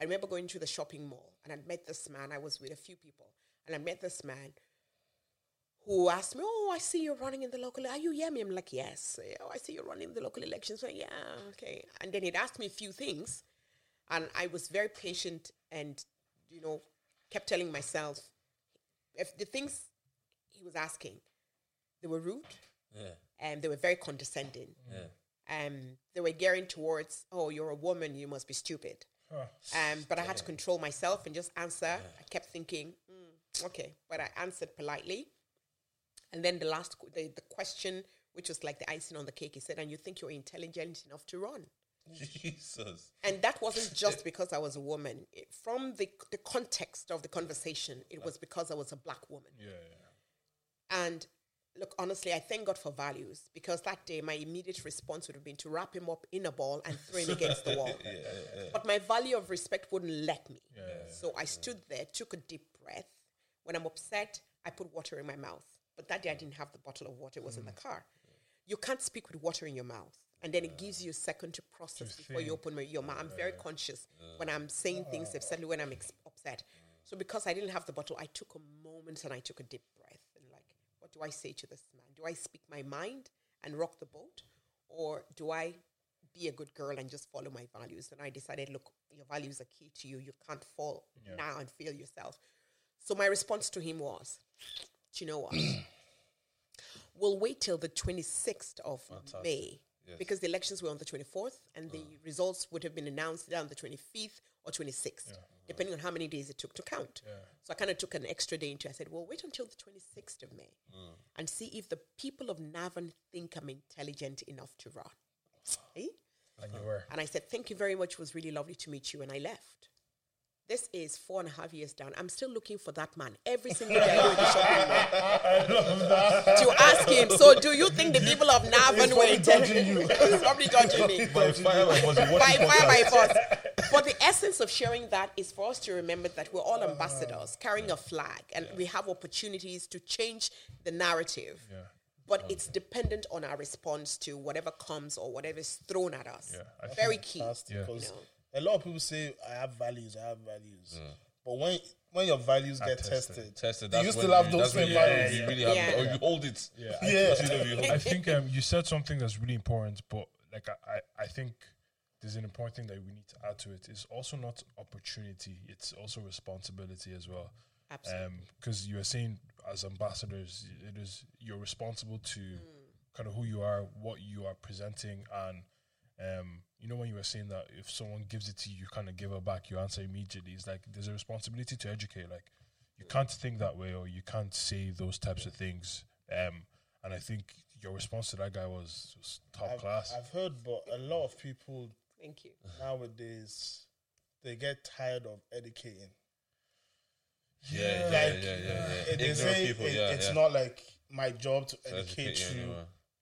I remember going to the shopping mall and I met this man. I was with a few people and I met this man who asked me, "Oh, I see you're running in the local. Are you Yemi?" I'm like, "Yes." Oh, I see you're running in the local elections. So, yeah, okay. And then he'd asked me a few things, and I was very patient and, you know, kept telling myself, if the things he was asking, they were rude, Yeah. and they were very condescending. Yeah. Um, they were gearing towards, "Oh, you're a woman, you must be stupid." Huh. Um, but I had to control myself and just answer. I kept thinking, "Mm, okay, but I answered politely. And then the last, the, the question, which was like the icing on the cake, he said, "And you think you're intelligent enough to run?" Jesus. And that wasn't just because I was a woman. It, from the the context of the conversation, it was because I was a black woman. Yeah, yeah. And look, honestly, I thank God for values because that day my immediate response would have been to wrap him up in a ball and throw him against the wall. But my value of respect wouldn't let me. So I stood there, took a deep breath. When I'm upset, I put water in my mouth. But that day I didn't have the bottle of water, it was in the mm. car. You can't speak with water in your mouth. And then it gives you a second to process before you open your mouth. I'm very conscious when I'm saying things, ah. especially when I'm ex- upset. So because I didn't have the bottle, I took a moment and I took a deep breath and like, what do I say to this man? Do I speak my mind and rock the boat, or do I be a good girl and just follow my values? And I decided, look, your values are key to you. You can't fall now and fail yourself. So my response to him was, do you know what? we'll wait till the 26th of May because the elections were on the 24th and the uh. results would have been announced on the 25th or 26th, depending on how many days it took to count. So I kind of took an extra day into I said, well, wait until the 26th of May and see if the people of Navan think I'm intelligent enough to run. Eh? And you were. And I said, Thank you very much. It was really lovely to meet you. And I left. This is four and a half years down. I'm still looking for that man every single day I go to the shopping mall. To ask him, so do you think the people of Navan were intelligent? He's probably judging me. By fire, by watching fire, by podcast? force. But the essence of sharing that is for us to remember that we're all ambassadors carrying a flag and we have opportunities to change the narrative. Yeah. But it's dependent on our response to whatever comes or whatever is thrown at us. Yeah, Very key. Fantastic, Yeah. because You a lot of people say I have values, I have values, but when when your values get tested. tested, Tested. That's you still have you- those same you- values? You really have, Yeah. or you hold it. Yeah. I- Yeah. you know, I think um, you said something that's really important, but like I, I, I think there's an important thing that we need to add to it. It's also not opportunity; it's also responsibility as well. Absolutely. Because you are saying as ambassadors, it is you're responsible to Mm. kind of who you are, what you are presenting, and um, you know when you were saying that if someone gives it to you, you kind of give it back. You answer immediately. It's like there's a responsibility to educate. Like you can't think that way, or you can't say those types of things. Um, and I think your response to that guy was, was top I've, class. I've heard, but a lot of people Thank you. nowadays they get tired of educating. Yeah, yeah, Like, yeah, yeah, yeah. They say people, it- yeah, it's yeah. not like my job to To educate educate you you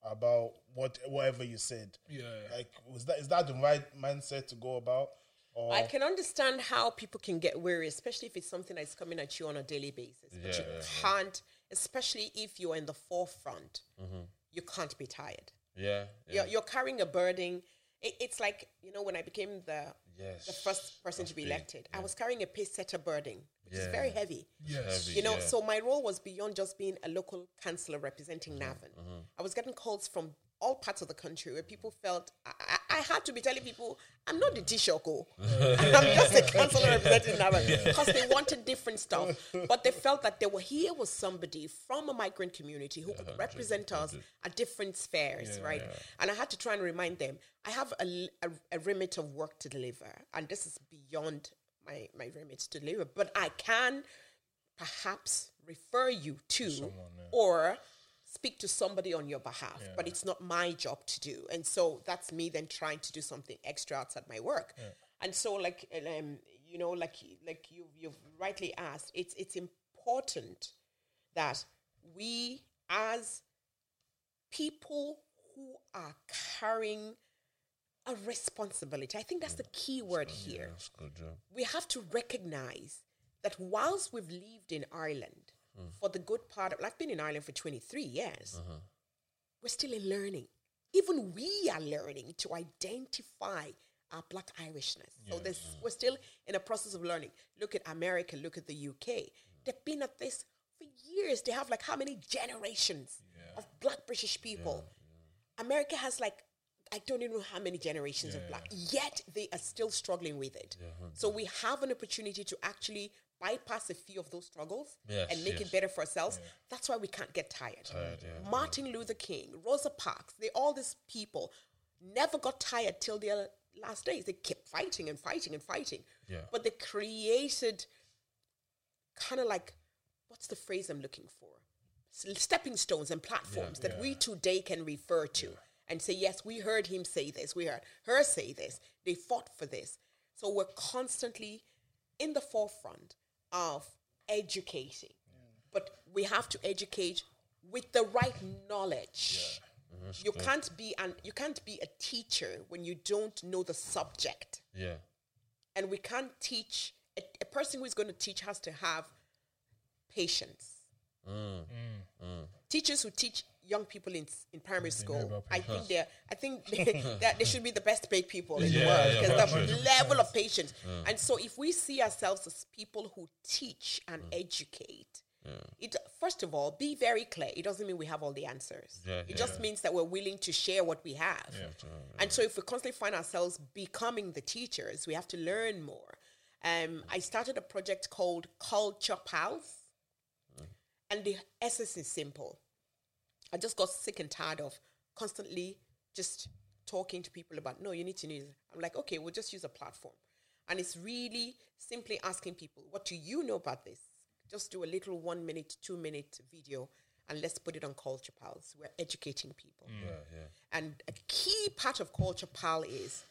about what whatever you said. yeah, Like, was that is that the right mindset to go about? Or I can understand how people can get weary, especially if it's something that's coming at you on a daily basis. But Yeah, you yeah, yeah. can't, especially if you're in the forefront, Mm-hmm. you can't be tired. Yeah, yeah. You're, you're carrying a burden. It, it's like, you know, when I became the, Yes. the first person to be elected, I was carrying a pace setter burden, which is very heavy. yes, Heavy, You know, yeah. so my role was beyond just being a local councillor representing Mm-hmm, Navan. I was getting calls from all parts of the country where people felt I, I, had to be telling people I'm not the Taoiseach. Oh. I'm just a councillor representing Navan because they wanted different stuff, but they felt that they were here was somebody from a migrant community who could represent us at different spheres, right? And I had to try and remind them I have a a remit of work to deliver, and this is beyond my my remit to deliver, but I can perhaps refer you to or speak to somebody on your behalf but it's not my job to do. And so that's me then trying to do something extra outside my work. And so like um, you know like like you you've rightly asked it's it's important that we as people who are carrying a responsibility i think that's the key word here. That's good we have to recognize that whilst we've lived in Ireland Mm. for the good part of, I've been in Ireland for 23 years, uh-huh. we're still in learning. Even we are learning to identify our black Irishness. So this we're still in a process of learning. Look at America, look at the UK. Mm. They've been at this for years. They have like how many generations of black British people? America has like I don't even know how many generations of black. Yet they are still struggling with it. so we have an opportunity to actually bypass a few of those struggles Yes, and make yes. it better for ourselves. That's why we can't get tired. Tired, yeah. Martin Luther King, Rosa Parks, they all these people never got tired till their last days. They kept fighting and fighting and fighting. Yeah. But they created kind of like what's the phrase I'm looking for? Stepping stones and platforms that we today can refer to and say, yes, we heard him say this, we heard her say this, they fought for this. So we're constantly in the forefront of educating, but we have to educate with the right knowledge. Mm-hmm. You can't be an you can't be a teacher when you don't know the subject. Yeah. and we can't teach a, a person who is going to teach has to have patience. Mm. Mm. Mm. Teachers who teach young people in in primary school i think they're i think they, that they should be the best paid people in the Yeah, world yeah, because for the level of patience. And so if we see ourselves as people who teach and educate it first of all be very clear. It doesn't mean we have all the answers. Yeah, it yeah. just means that we're willing to share what we have. And so if we constantly find ourselves becoming the teachers we have to learn more. Um, i started a project called culture pals. And the essence is simple. I just got sick and tired of constantly just talking to people about, no, you need to use. I'm like, okay, we'll just use a platform. And it's really simply asking people, what do you know about this? Just do a little one minute, two minute video and let's put it on Culture Pals. We're educating people. Mm. Yeah, yeah. And a key part of Culture Pal is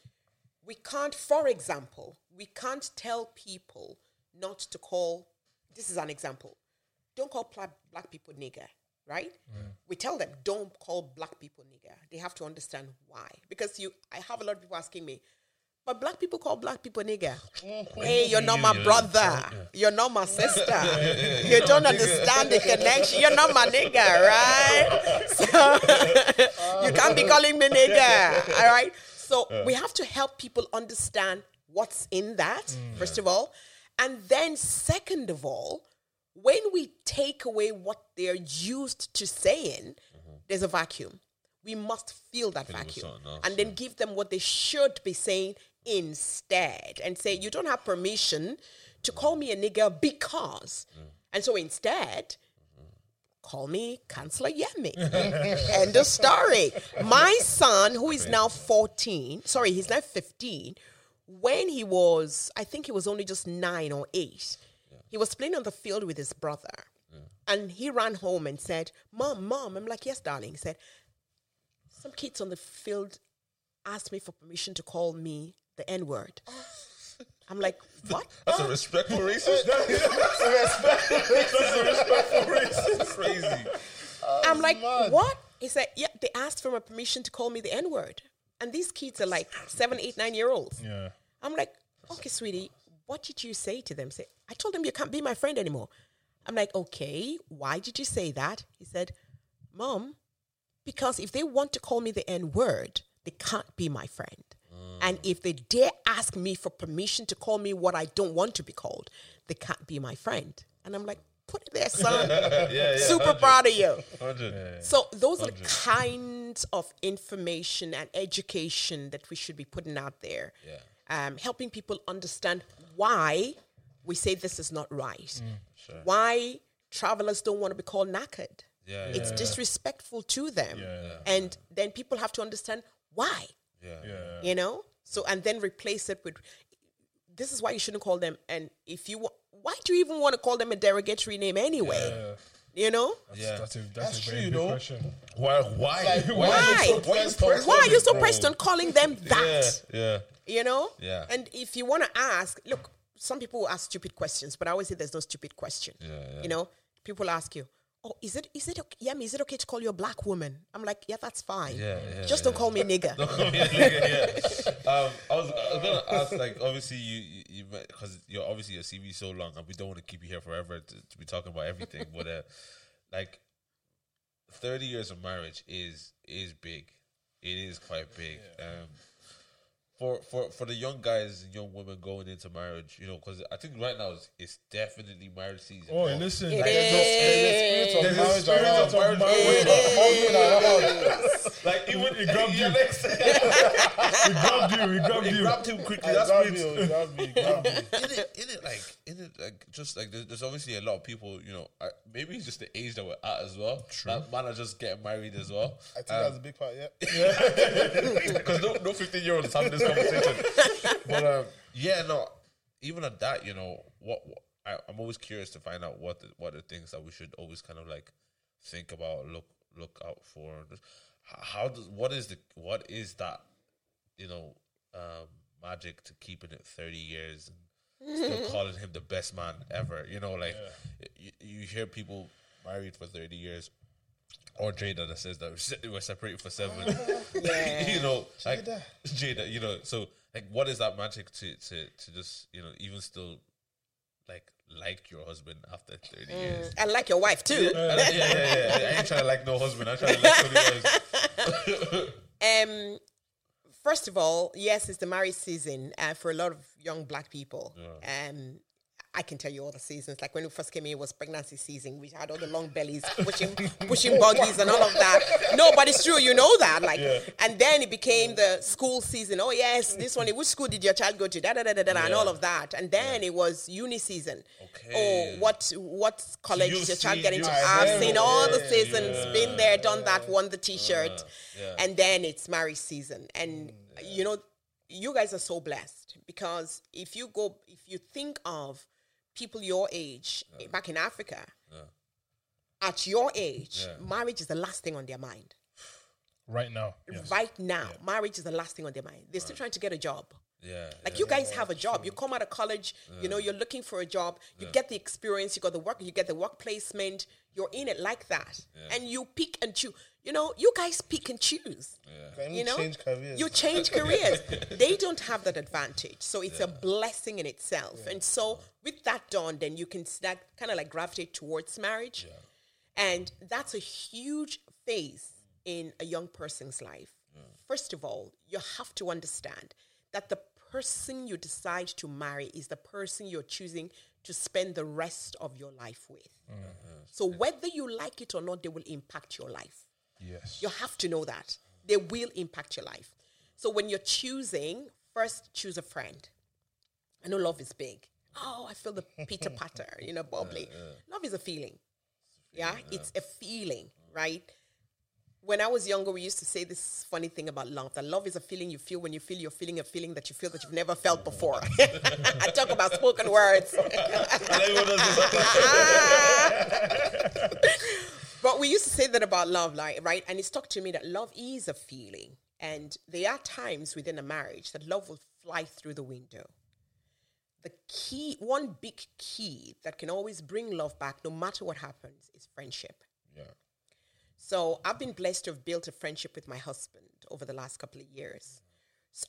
we can't, for example, we can't tell people not to call, this is an example, don't call black people nigger, right? Mm. We tell them, don't call black people nigger. They have to understand why. Because you, I have a lot of people asking me, but black people call black people nigger. Mm-hmm. hey, you're not my brother. You're not my sister. You don't understand the connection. You're not my nigger, right? So you can't be calling me nigger. All right. So we have to help people understand what's in that, mm. first of all. And then, second of all, when we take away what they're used to saying, mm-hmm. there's a vacuum. We must fill that Fill vacuum else, and then give them what they should be saying instead and say, You don't have permission to mm-hmm. call me a nigger because. Mm-hmm. And so instead, call me Chancellor Yemi. End of story. My son, who is now 14, sorry, he's now 15, when he was, I think he was only just nine or eight, he was playing on the field with his brother. And he ran home and said, Mom, Mom. I'm like, Yes, darling. He said, Some kids on the field asked me for permission to call me the N word. I'm like, What? That's a respectful racist. that's a Crazy. I'm like, what? He said, yeah, they asked for my permission to call me the N word. And these kids are like seven, eight, nine year olds. Yeah. I'm like, okay, sweetie, what did you say to them? Say, I told them you can't be my friend anymore. I'm like, okay, why did you say that? He said, Mom, because if they want to call me the N word, they can't be my friend. And if they dare ask me for permission to call me what I don't want to be called, they can't be my friend. And I'm like, put it there, son. Yeah, yeah. Super proud of you. 100. So those are the kinds of information and education that we should be putting out there. Yeah. Um, helping people understand why we say this is not right. Mm, Sure. Why travelers don't want to be called knackered. Yeah, It's yeah. disrespectful to them. Yeah. And then people have to understand why, Yeah. Yeah. you know? So, and then replace it with this is why you shouldn't call them. And if you want, why do you even want to call them a derogatory name anyway? You know? Yeah. That's a that's, That's a very true, big though. question. Why? Why? Like, Why? Why? Why are you so pressed on calling them that? Yeah. yeah. You know? Yeah. And if you want to ask, look, some people ask stupid questions, but I always say there's no stupid question. Yeah, yeah. You know, people ask you, "Oh, is it is it okay, Yemi, is it okay to call you a black woman?" I'm like, "Yeah, that's fine. Yeah, yeah, Just don't call me nigger." yeah. Um, I was, I was gonna ask, like, obviously you, you, because you're obviously your CV is so long, and we don't want to keep you here forever to, to be talking about everything. but uh, like, thirty years of marriage is is big. It is quite big. Um, for for for the young guys and young women going into marriage, you know, because I think right now it's, it's definitely marriage season. Oh, bro. listen. Like. There's a There's a spirit spirit of of marriage marriage. around. It Moving around. like even It grabbed you. like, We grabbed you. We grabbed it you. grabbed him quickly. I That's grab you, it's- grab me, grab me. in it, in it, like, in it, like, just like there's, there's obviously a lot of people, you know, I, maybe it's just the age that we're at as well. True. That man are just getting married as well. I think that's um, a big part, yeah. Because no, no 15 year old is having this conversation. but um, yeah, no, even at that, you know, what, what I, I'm always curious to find out what the, what are things that we should always kind of like think about, look look out for. How does what is the what is that, you know, um, magic to keeping it 30 years and still calling him the best man ever? You know, like you, you hear people married for 30 years. Or Jada that says that we're separated for seven. you know, like Jada. Jada, you know, so like, what is that magic to to to just you know even still like like your husband after thirty years? And like your wife too. And, yeah, yeah, yeah. I ain't trying to like no husband. I'm trying to like somebody else. Um, first of all, yes, it's the marriage season uh, for a lot of young black people. Um, I can tell you all the seasons. Like when we first came here, it was pregnancy season. We had all the long bellies, pushing, pushing buggies, and all of that. No, but it's true. You know that. Like, and then it became the school season. Oh yes, this one. Which school did your child go to? Da da da da da, and all of that. And then it was uni season. Okay. Oh, what what college is your child getting to? I've seen all the Yeah, seasons. Been there, done that. Won the T-shirt, yeah. and then it's marriage season. And you know, you guys are so blessed because if you go, if you think of people your age back in Africa, at your age, marriage is the last thing on their mind. Right now. Yes. Right now, marriage is the last thing on their mind. They're still trying to get a job. Yeah, Like you guys have a job. You come out of college, you know, you're looking for a job, you get the experience, you got the work, you get the work placement, you're in it like that. And you pick and choose. You know, you guys pick and choose. Can You know, change careers. you change careers. they don't have that advantage, so it's a blessing in itself. And so, with that done, then you can start kind of like gravitate towards marriage, and that's a huge phase in a young person's life. First of all, you have to understand that the person you decide to marry is the person you're choosing to spend the rest of your life with. Mm-hmm. So, whether you like it or not, they will impact your life. Yes. You have to know that. They will impact your life. So when you're choosing, first choose a friend. I know love is big. Oh, I feel the Peter Patter, you know, bubbly. Love is a feeling. Yeah, it's a feeling, right? When I was younger, we used to say this funny thing about love that love is a feeling you feel when you feel you're feeling a feeling that you feel that you've never felt before. I talk about spoken words. But we used to say that about love, like, right? And it stuck to me that love is a feeling. And there are times within a marriage that love will fly through the window. The key, one big key that can always bring love back, no matter what happens, is friendship. yeah, So I've been blessed to have built a friendship with my husband over the last couple of years.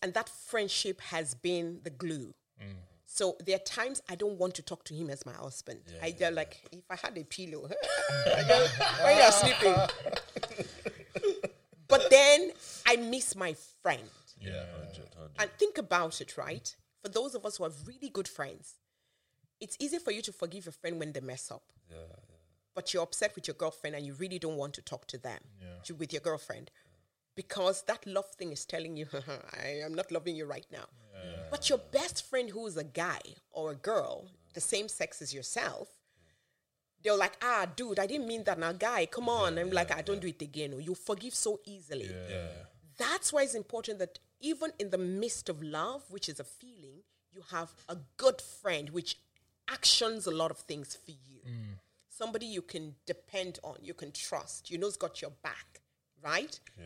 And that friendship has been the glue. Mm. So there are times I don't want to talk to him as my husband. I just like if I had a pillow when you're sleeping. but then I miss my friend. yeah, hundred, hundred. And think about it, right? For those of us who have really good friends, it's easy for you to forgive your friend when they mess up. Yeah. But you're upset with your girlfriend and you really don't want to talk to them, to, with your girlfriend, because that love thing is telling you, I am not loving you right now. But your best friend, who is a guy or a girl, the same sex as yourself, they're like, ah, dude, I didn't mean that. Now, guy, come on. I'm like, I don't do it again. Or you forgive so easily. That's why it's important that even in the midst of love, which is a feeling, you have a good friend which actions a lot of things for you. Somebody you can depend on, you can trust, you know's got your back, right? Yeah.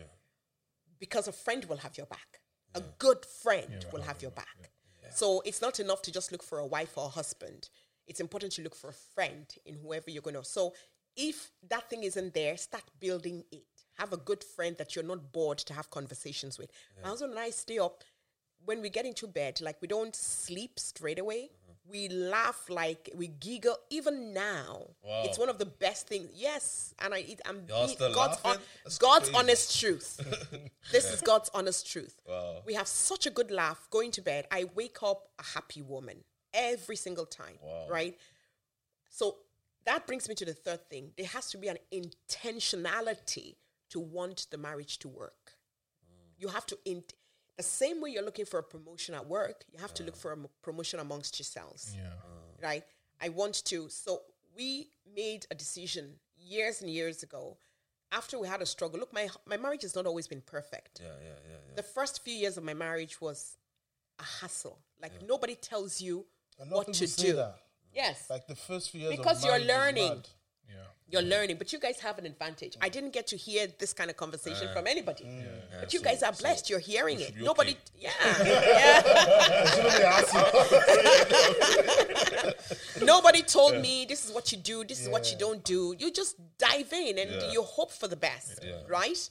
Because a friend will have your back. A good friend will have your back. So it's not enough to just look for a wife or a husband. It's important to look for a friend in whoever you're going to. So if that thing isn't there, start building it. Have a good friend that you're not bored to have conversations with. My husband and I stay up when we get into bed, like we don't sleep straight away. Uh-huh. We laugh like we giggle even now. Wow. It's one of the best things. Yes, and I it, I'm God's? That's God's honest truth. this is God's honest truth. Wow. We have such a good laugh going to bed. I wake up a happy woman every single time. Wow. Right? So that brings me to the third thing. There has to be an intentionality to want the marriage to work. You have to, in, the same way you're looking for a promotion at work, you have to look for a promotion amongst yourselves. Yeah. Right? I want to. So we made a decision years and years ago after we had a struggle. Look, my, my marriage has not always been perfect Yeah, yeah, yeah, yeah. the first few years of my marriage was a hassle. Like nobody tells you what to do. that. Yes, Like the first few years of Because you're learning. Yeah. you're learning, but you guys have an advantage. I didn't get to hear this kind of conversation from anybody, but you so- guys are so blessed. you're hearing it. Nobody, okay. yeah, yeah. Shouldn't be asking. Nobody told me this is what you do, this is what you don't do. You just dive in and Yeah. you hope for the best, Yeah. right?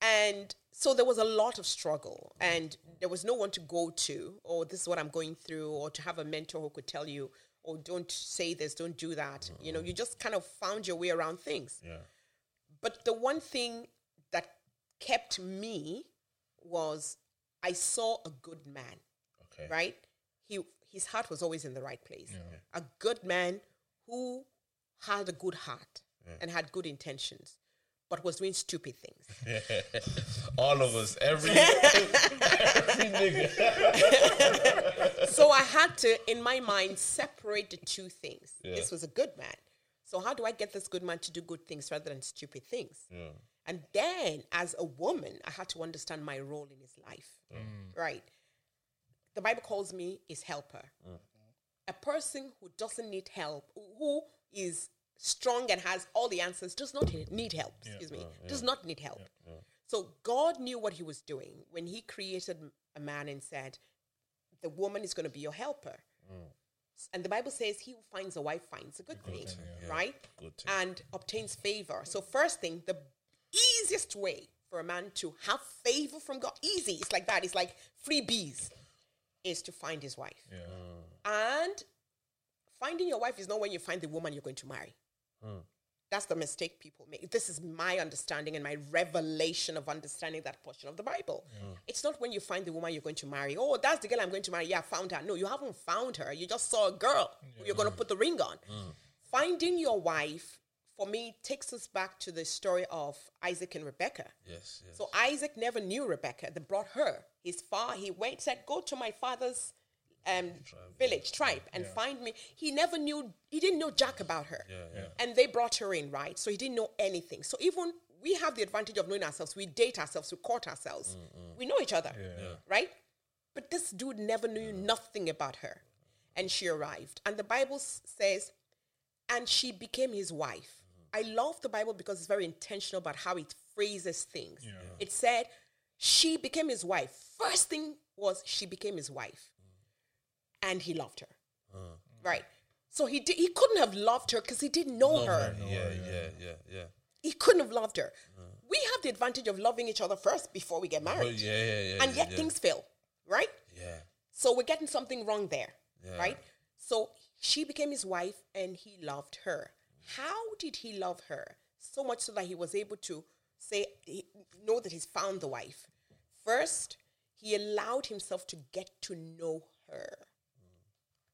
And so there was a lot of struggle, and there was no one to go to, or this is what I'm going through, or to have a mentor who could tell you, oh, don't say this, don't do that. You know, uh-huh. you just kind of found your way around things. yeah. But the one thing that kept me was I saw a good man Okay. right? He his heart was always in the right place. Yeah. A good man who had a good heart and had good intentions, but was doing stupid things. All of us, every every nigga. so I had to, in my mind, separate the two things. Yeah. This was a good man. So how do I get this good man to do good things rather than stupid things? Yeah. And then, as a woman, I had to understand my role in his life. Right. The Bible calls me his helper. A person who doesn't need help, who is strong and has all the answers, does not need help. Excuse me. Uh, does not need help. So God knew what He was doing when He created a man and said, "The woman is going to be your helper." Mm. And the Bible says, "He who finds a wife finds a good, thing, right? Good thing. And obtains favor." So, first thing, the easiest way for a man to have favor from God, easy, it's like that. It's like free bees, is to find his wife. Yeah. And finding your wife is not when you find the woman you're going to marry. That's the mistake people make. This is my understanding and my revelation of understanding that portion of the Bible. It's not when you find the woman you're going to marry. Oh, that's the girl I'm going to marry. Yeah, I found her. No, you haven't found her. You just saw a girl who you're going to put the ring on. Finding your wife, for me, takes us back to the story of Isaac and Rebecca. Yes, yes. So Isaac never knew Rebecca. They brought her. His father, he went, said, Go to my father's um, village, tribe, and find me. He never knew, he didn't know Jack about her. And they brought her in, right? So he didn't know anything. So even we have the advantage of knowing ourselves. We date ourselves, we court ourselves. We know each other, right? But this dude never knew nothing about her. And she arrived. And the Bible says, and she became his wife. I love the Bible because it's very intentional about how it phrases things. It said she became his wife. First thing was she became his wife, and he loved her. Right. So he did, he couldn't have loved her because he didn't know her. yeah, yeah, yeah, yeah. He couldn't have loved her. We have the advantage of loving each other first before we get Oh, married, yeah, yeah, yeah. and yeah, yet yeah. things fail. Right. Yeah. So we're getting something wrong there, Yeah. right? So she became his wife and he loved her. How did he love her? So much so that he was able to say, he, know that he's found the wife. First, he allowed himself to get to know her.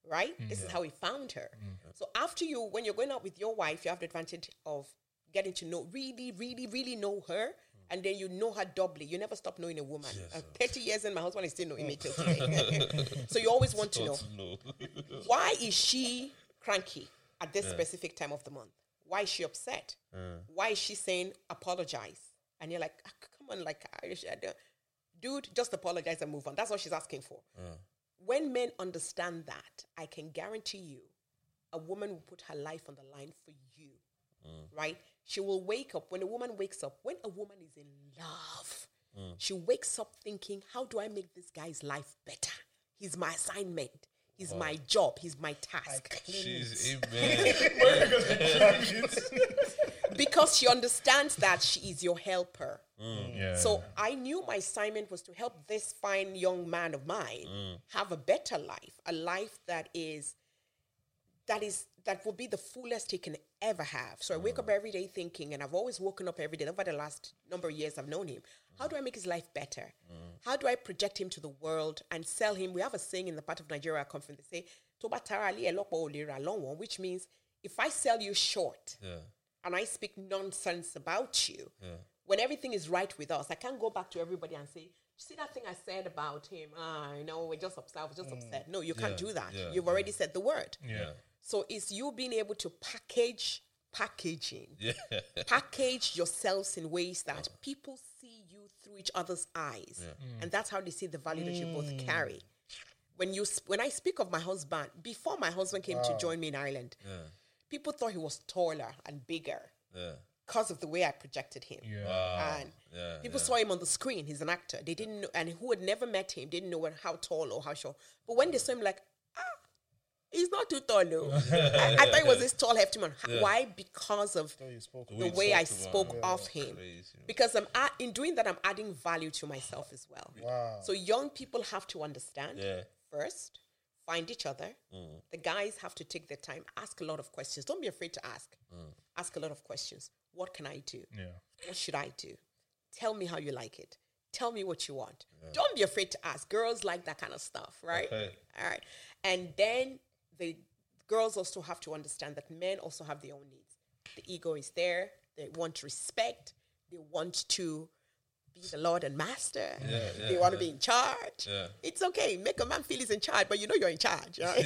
Right? This is how he found her. So after you, when you're going out with your wife, you have the advantage of getting to know, really, really, really know her. And then you know her doubly. You never stop knowing a woman. Uh, 30 years and my husband is still knowing me till today. so you always want to know No. why is she cranky at this specific time of the month? Why is she upset? Why is she saying apologize? And you're like, "Ah, come on, like, I- I dude, just apologize and move on. That's what she's asking for. When men understand that, I can guarantee you, a woman will put her life on the line for you, mm. right? She will wake up. When a woman wakes up, when a woman is in love, mm. she wakes up thinking, how do I make this guy's life better? He's my assignment. He's my job. He's my task. She's amen. because she understands that she is your helper. Mm. Yeah. So I knew my assignment was to help this fine young man of mine Mm. have a better life, a life that is that is that will be the fullest he can ever have. So I wake up mm. every day thinking, and I've always woken up every day over the last number of years I've known him. How do I make his life better? Mm. How do I project him to the world and sell him? We have a saying in the part of Nigeria I come from. They say, "Toba tara ali elopo olera longwon," which means if I sell you short Yeah. And I speak nonsense about you, when everything is right with us, I can't go back to everybody and say, see that thing I said about him? Ah, you know, we're just upset. I was just mm. upset. No, you can't do that. yeah, You've already said the word. Yeah. So it's you being able to package packaging, Yeah. package yourselves in ways that people see you through each other's eyes, mm. and that's how they see the value that you both mm. carry. When you sp- when I speak of my husband, before my husband came to join me in Ireland, people thought he was taller and bigger Yeah. because of the way I projected him. Yeah. And Yeah, people saw him on the screen. He's an actor. They didn't know, and who had never met him didn't know how tall or how short. But when they saw him, like, ah, he's not too tall, though. I, I thought he was this tall, hefty man. H- Why? Because of So you spoke. the way I spoke it. of him. Crazy. Because I'm add, in doing that, I'm adding value to myself as well. Wow. So young people have to understand Yeah. first, find each other. Mm. The guys have to take their time, ask a lot of questions. Don't be afraid to ask. Mm. Ask a lot of questions. What can I do? Yeah. What should I do? Tell me how you like it. Tell me what you want. Don't be afraid to ask. Girls like that kind of stuff, right? Okay. All right. And then the girls also have to understand that men also have their own needs. The ego is there. They want respect. They want to be the Lord and Master. yeah, they want to be in charge. Yeah. It's okay. Make a man feel he's in charge, but you know you're in charge, right?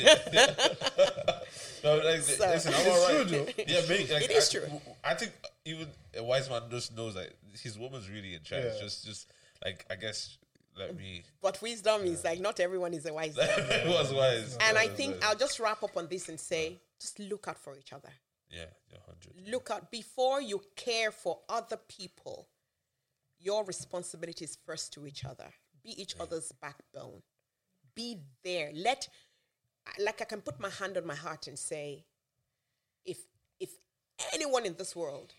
No, like, So- listen, I'm It's alright. true, though. Yeah, make, like, It is I, true. I think even a wise man just knows that his woman's really in charge. Yeah. Just, just like I guess, let me. but wisdom is like not everyone is a wise man. it was wise. And I think wise. I'll just wrap up on this and say, just look out for each other. yeah, yeah, hundred. Look out before you care for other people. Your responsibility is first to each other. Be each other's backbone. Be there. Let, like, I can put my hand on my heart and say, if if anyone in this world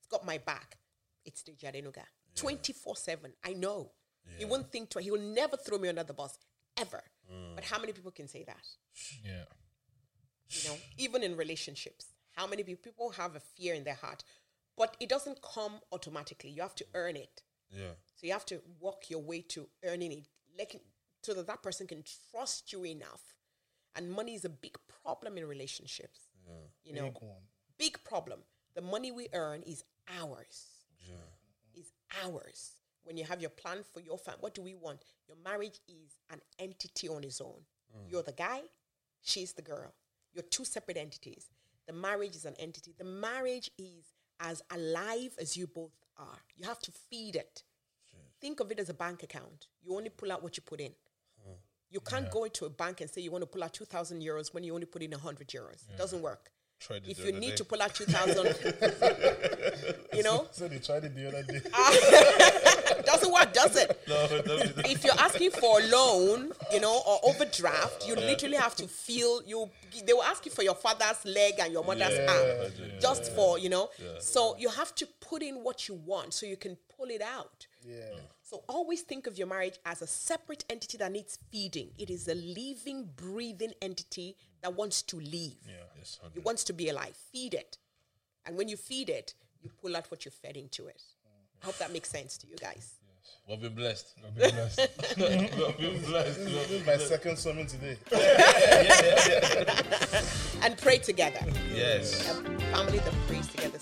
has got my back, it's the Jadenuga. 24 7. I know. He won't think twice. He will never throw me under the bus, ever. Mm. But how many people can say that? Yeah. you know, even in relationships. How many people have a fear in their heart? But it doesn't come automatically. You have to earn it. Yeah, So you have to work your way to earning it, like, so that that person can trust you enough. And money is a big problem in relationships. Yeah. You know, Big one. big problem. The money we earn is ours. Yeah. Is ours. When you have your plan for your family, what do we want? Your marriage is an entity on its own. Mm. You're the guy, she's the girl. You're two separate entities. The marriage is an entity. The marriage is as alive as you both are. You have to feed it. Think of it as a bank account. You only pull out what you put in. You can't go into a bank and say you want to pull out 2,000 euros when you only put in 100 euros. It doesn't work. Tried If you need day. to pull out 2,000, you know, So they tried it the other day. Ah. doesn't work, does it? no, no, no, If you're asking for a loan, you know, or overdraft, you literally have to feel you. They will ask you for your father's leg and your mother's arm, just for you know. So you have to put in what you want so you can pull it out. yeah. So always think of your marriage as a separate entity that needs feeding. It is a living, breathing entity that wants to live. yes, It wants to be alive. Feed it. And when you feed it, you pull out what you're fed into it. I hope that makes sense to you guys. We've been blessed. God be blessed. We've been blessed. This is my second sermon today. And pray together. Yes. A family that prays together